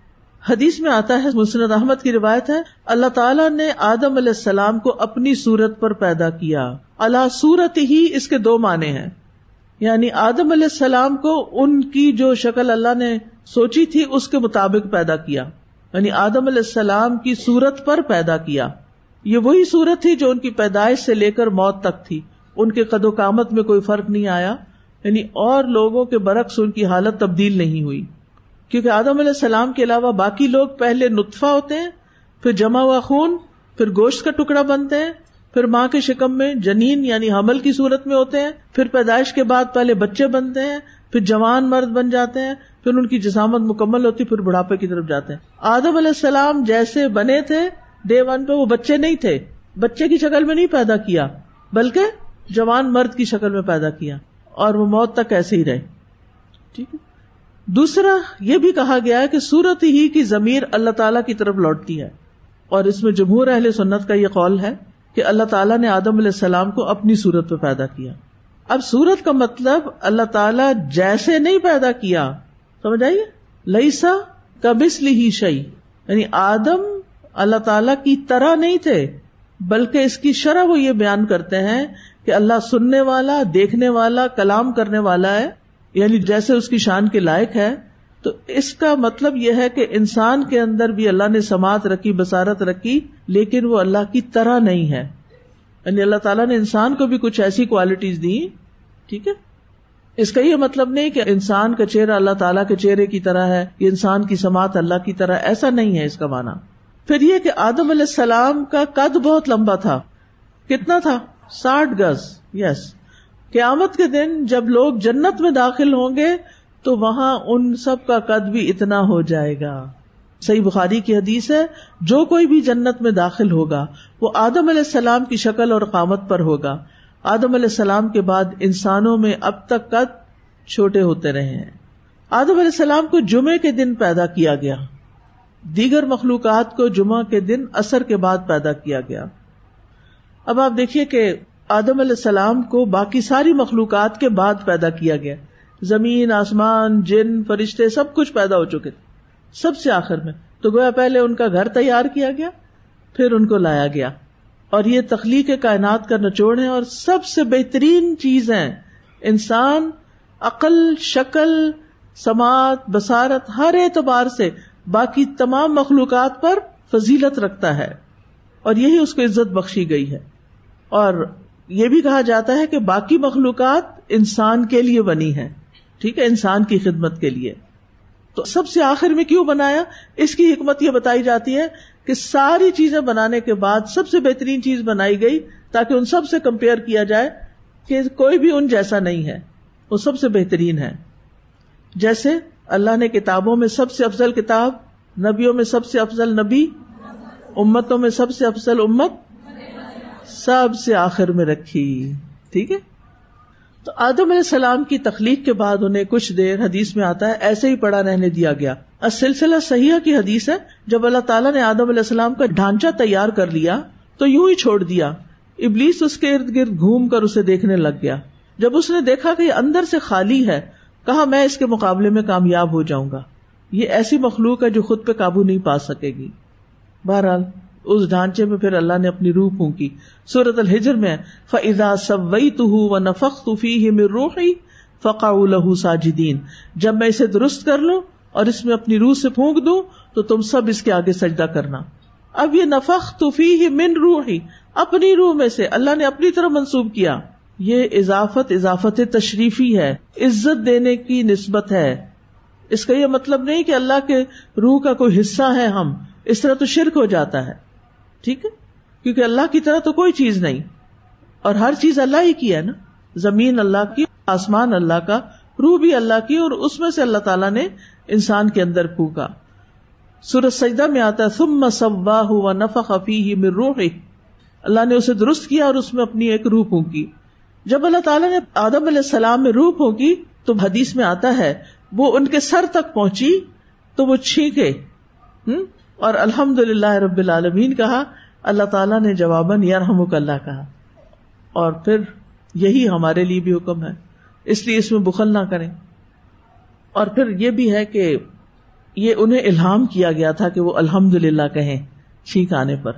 حدیث میں آتا ہے، مسند احمد کی روایت ہے، اللہ تعالیٰ نے آدم علیہ السلام کو اپنی صورت پر پیدا کیا۔ اللہ صورت ہی اس کے دو معنی ہیں۔ یعنی آدم علیہ السلام کو ان کی جو شکل اللہ نے سوچی تھی، اس کے مطابق پیدا کیا۔ یعنی آدم علیہ السلام کی صورت پر پیدا کیا۔ یہ وہی صورت تھی جو ان کی پیدائش سے لے کر موت تک تھی۔ ان کے قد و کامت میں کوئی فرق نہیں آیا۔ یعنی اور لوگوں کے برعکس ان کی حالت تبدیل نہیں ہوئی۔ کیونکہ آدم علیہ السلام کے علاوہ باقی لوگ پہلے نطفہ ہوتے ہیں، پھر جمع ہوا خون، پھر گوشت کا ٹکڑا بنتے ہیں پھر ماں کے شکم میں جنین یعنی حمل کی صورت میں ہوتے ہیں، پھر پیدائش کے بعد پہلے بچے بنتے ہیں، پھر جوان مرد بن جاتے ہیں، پھر ان کی جسامت مکمل ہوتی، پھر بڑھاپے کی طرف جاتے ہیں۔ آدم علیہ السلام جیسے بنے تھے ڈے ون پہ وہ بچے نہیں تھے۔ بچے کی شکل میں نہیں پیدا کیا، بلکہ جوان مرد کی شکل میں پیدا کیا، اور وہ موت تک ایسے ہی رہے۔ ٹھیک ہے؟ دوسرا، یہ بھی کہا گیا ہے کہ سورت ہی کی ضمیر اللہ تعالی کی طرف لوٹتی ہے، اور اس میں جمہور اہل سنت کا یہ قول ہے۔ کہ اللہ تعالیٰ نے آدم علیہ السلام کو اپنی صورت پہ پیدا کیا۔ اب سورت کا مطلب اللہ تعالیٰ جیسے نہیں پیدا کیا۔ سمجھ آئیے لئیسا کبس لی شعی یعنی آدم اللہ تعالی کی طرح نہیں تھے، بلکہ اس کی شرح وہ یہ بیان کرتے ہیں کہ اللہ سننے والا، دیکھنے والا، کلام کرنے والا ہے۔ یعنی جیسے اس کی شان کے لائق ہے تو اس کا مطلب یہ ہے کہ انسان کے اندر بھی اللہ نے سماعت رکھی بسارت رکھی، لیکن وہ اللہ کی طرح نہیں ہے۔ یعنی اللہ تعالیٰ نے انسان کو بھی کچھ ایسی کوالٹیز دی، ٹھیک ہے؟ اس کا یہ مطلب نہیں کہ انسان کا چہرہ اللہ تعالیٰ کے چہرے کی طرح ہے، کہ انسان کی سماعت اللہ کی طرح، ایسا نہیں ہے اس کا معنی۔ پھر یہ کہ آدم علیہ السلام کا قد بہت لمبا تھا۔ کتنا تھا؟ ساٹھ گز یس قیامت کے دن جب لوگ جنت میں داخل ہوں گے تو وہاں ان سب کا قد بھی اتنا ہو جائے گا۔ صحیح بخاری کی حدیث ہے، جو کوئی بھی جنت میں داخل ہوگا، وہ آدم علیہ السلام کی شکل اور قامت پر ہوگا۔ آدم علیہ السلام کے بعد انسانوں میں اب تک قد چھوٹے ہوتے رہے ہیں۔ آدم علیہ السلام کو جمعے کے دن پیدا کیا گیا۔ دیگر مخلوقات کو جمعہ کے دن اثر کے بعد پیدا کیا گیا۔ اب آپ دیکھیے کہ آدم علیہ السلام کو باقی ساری مخلوقات کے بعد پیدا کیا گیا۔ زمین، آسمان، جن، فرشتے سب کچھ پیدا ہو چکے سب سے آخر میں تو گویا پہلے ان کا گھر تیار کیا گیا، پھر ان کو لایا گیا۔ اور یہ تخلیق کائنات کا نچوڑ ہے اور سب سے بہترین چیز ہے انسان، عقل، شکل، سماعت بسارت ہر اعتبار سے باقی تمام مخلوقات پر فضیلت رکھتا ہے۔ اور یہی اس کو عزت بخشی گئی ہے۔ اور یہ بھی کہا جاتا ہے کہ باقی مخلوقات انسان کے لیے بنی ہے ٹھیک ہے، انسان کی خدمت کے لیے۔ تو سب سے آخر میں کیوں بنایا؟ اس کی حکمت یہ بتائی جاتی ہے کہ ساری چیزیں بنانے کے بعد سب سے بہترین چیز بنائی گئی تاکہ ان سب سے کمپیئر کیا جائے کہ کوئی بھی ان جیسا نہیں ہے، وہ سب سے بہترین ہے۔ جیسے اللہ نے کتابوں میں سب سے افضل کتاب، نبیوں میں سب سے افضل نبی، امتوں میں سب سے افضل امت، سب سے آخر میں رکھی۔ ٹھیک ہے؟ تو آدم علیہ السلام کی تخلیق کے بعد انہیں کچھ دیر حدیث میں آتا ہے، ایسے ہی پڑا رہنے دیا گیا۔ سلسلہ صحیح کی حدیث ہے، جب اللہ تعالیٰ نے آدم علیہ السلام کا ڈھانچہ تیار کر لیا، تو یوں ہی چھوڑ دیا۔ ابلیس اس کے ارد گرد گھوم کر اسے دیکھنے لگ گیا۔ جب اس نے دیکھا کہ یہ اندر سے خالی ہے، کہا میں اس کے مقابلے میں کامیاب ہو جاؤں گا۔ یہ ایسی مخلوق ہے جو خود پہ قابو نہیں پا سکے گی۔ بہرحال اس ڈھانچے میں پھر اللہ نے اپنی روح پھونکی۔ سورت الحجر میں فضا سوئی تو و نفق توفی روحی فقا لہو ساجدین جب میں اسے درست کر لوں اور اس میں اپنی روح سے پھونک دوں، تو تم سب اس کے آگے سجدہ کرنا۔ اب یہ نفق توفی ہی من روحی، اپنی روح میں سے اللہ نے اپنی طرف منسوب کیا۔ یہ اضافت اضافت تشریفی ہے، عزت دینے کی نسبت ہے۔ اس کا یہ مطلب نہیں کہ اللہ کے روح کا کوئی حصہ ہے ہم۔ اس طرح تو شرک ہو جاتا ہے۔ ٹھیک ہے؟ کیونکہ اللہ کی طرح تو کوئی چیز نہیں۔ اور ہر چیز اللہ ہی کی ہے نا؟ زمین اللہ کی، آسمان اللہ کا، روح بھی اللہ کی، اور اس میں سے اللہ تعالیٰ نے انسان کے اندر پھونکا۔ سورج سجدہ میں آتا ہے، ثم صواہ و نفخ فیہ من روحہ اللہ نے اسے درست کیا اور اس میں اپنی ایک روح پھونکی۔ جب اللہ تعالیٰ نے آدم علیہ السلام میں روح پھونکی، تو حدیث میں آتا ہے، وہ ان کے سر تک پہنچی تو وہ چھینکے۔ اور الحمد للہ رب العالمین کہا، اللہ تعالیٰ نے جواباً یارحم اللہ کہا۔ اور پھر یہی ہمارے لیے بھی حکم ہے۔ اس لیے اس میں بخل نہ کریں۔ اور پھر یہ بھی ہے کہ یہ انہیں الہام کیا گیا تھا کہ وہ الحمد للہ کہیں چھینک آنے پر۔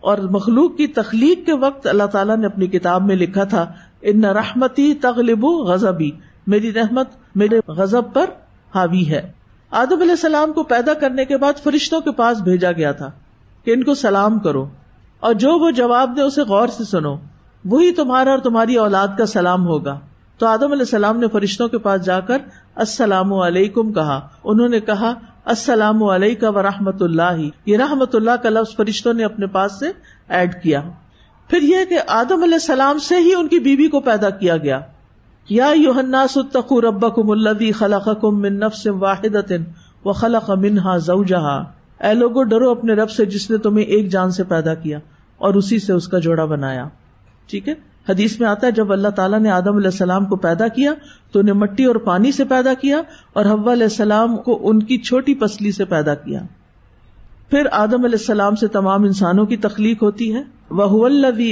اور مخلوق کی تخلیق کے وقت اللہ تعالیٰ نے اپنی کتاب میں لکھا تھا، ان رحمتی تغلب غزبی میری رحمت میرے غزب پر حاوی ہے۔ آدم علیہ السلام کو پیدا کرنے کے بعد فرشتوں کے پاس بھیجا گیا تھا کہ ان کو سلام کرو اور جو وہ جواب دے اسے غور سے سنو۔ وہی تمہارا اور تمہاری اولاد کا سلام ہوگا۔ تو آدم علیہ السلام نے فرشتوں کے پاس جا کر السلام علیکم کہا۔ انہوں نے کہا، السلام علیکم و رحمت اللہ۔ یہ رحمت اللہ کا لفظ فرشتوں نے اپنے پاس سے ایڈ کیا۔ پھر یہ کہ آدم علیہ السلام سے ہی ان کی بیوی کو پیدا کیا گیا۔ یا یوحنا ستقو ربکم الذی خلقکم من نفس واحدۃ وخلق منها زوجها اے لوگو، ڈرو اپنے رب سے جس نے تمہیں ایک جان سے پیدا کیا اور اسی سے اس کا جوڑا بنایا۔ ٹھیک ہے؟ حدیث میں آتا ہے، جب اللہ تعالیٰ نے آدم علیہ السلام کو پیدا کیا تو انہیں مٹی اور پانی سے پیدا کیا اور حوا علیہ السلام کو ان کی چھوٹی پسلی سے پیدا کیا۔ پھر آدم علیہ السلام سے تمام انسانوں کی تخلیق ہوتی ہے۔ وہ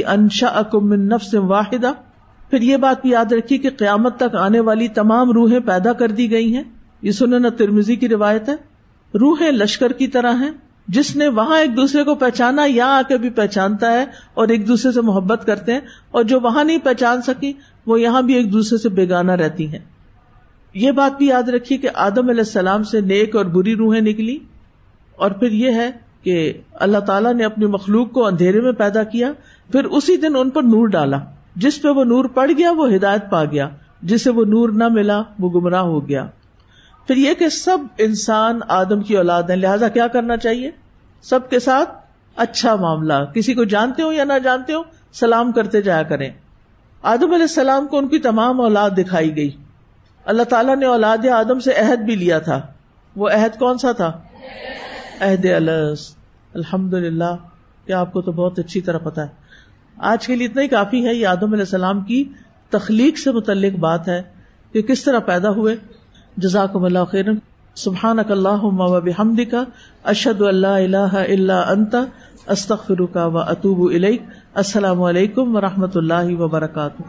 انشا اکم نفس واحدہ پھر یہ بات بھی یاد رکھی کہ قیامت تک آنے والی تمام روحیں پیدا کر دی گئی ہیں۔ یہ سنن ترمزی کی روایت ہے۔ روحیں لشکر کی طرح ہیں۔ جس نے وہاں ایک دوسرے کو پہچانا، یہاں آ کے بھی پہچانتا ہے اور ایک دوسرے سے محبت کرتے ہیں۔ اور جو وہاں نہیں پہچان سکی وہ یہاں بھی ایک دوسرے سے بےگانا رہتی ہیں۔ یہ بات بھی یاد رکھی کہ آدم علیہ السلام سے نیک اور بری روحیں نکلی اور پھر یہ ہے کہ اللہ تعالیٰ نے اپنی مخلوق کو اندھیرے میں پیدا کیا، پھر اسی دن ان پر نور ڈالا۔ جس پہ وہ نور پڑ گیا، وہ ہدایت پا گیا۔ جسے وہ نور نہ ملا، وہ گمراہ ہو گیا۔ پھر یہ کہ سب انسان آدم کی اولاد ہیں، لہٰذا کیا کرنا چاہیے؟ سب کے ساتھ اچھا معاملہ۔ کسی کو جانتے ہو یا نہ جانتے ہو، سلام کرتے جایا کریں۔ آدم علیہ السلام کو ان کی تمام اولاد دکھائی گئی۔ اللہ تعالیٰ نے اولاد آدم سے عہد بھی لیا تھا۔ وہ عہد کون سا تھا؟ عہد الحمد للہ کیا آپ کو تو بہت اچھی طرح پتا ہے۔ آج کے لیے اتنا ہی کافی ہے، یہ آدم علیہ السلام کی تخلیق سے متعلق بات ہے کہ کس طرح پیدا ہوئے۔ جزاک اللہ خیر سبحان اک اللہ بحمد کا اشد اللہ اللہ اللہ انتا استخر کا و اطوب السلام علیکم و رحمۃ اللہ وبرکاتہ۔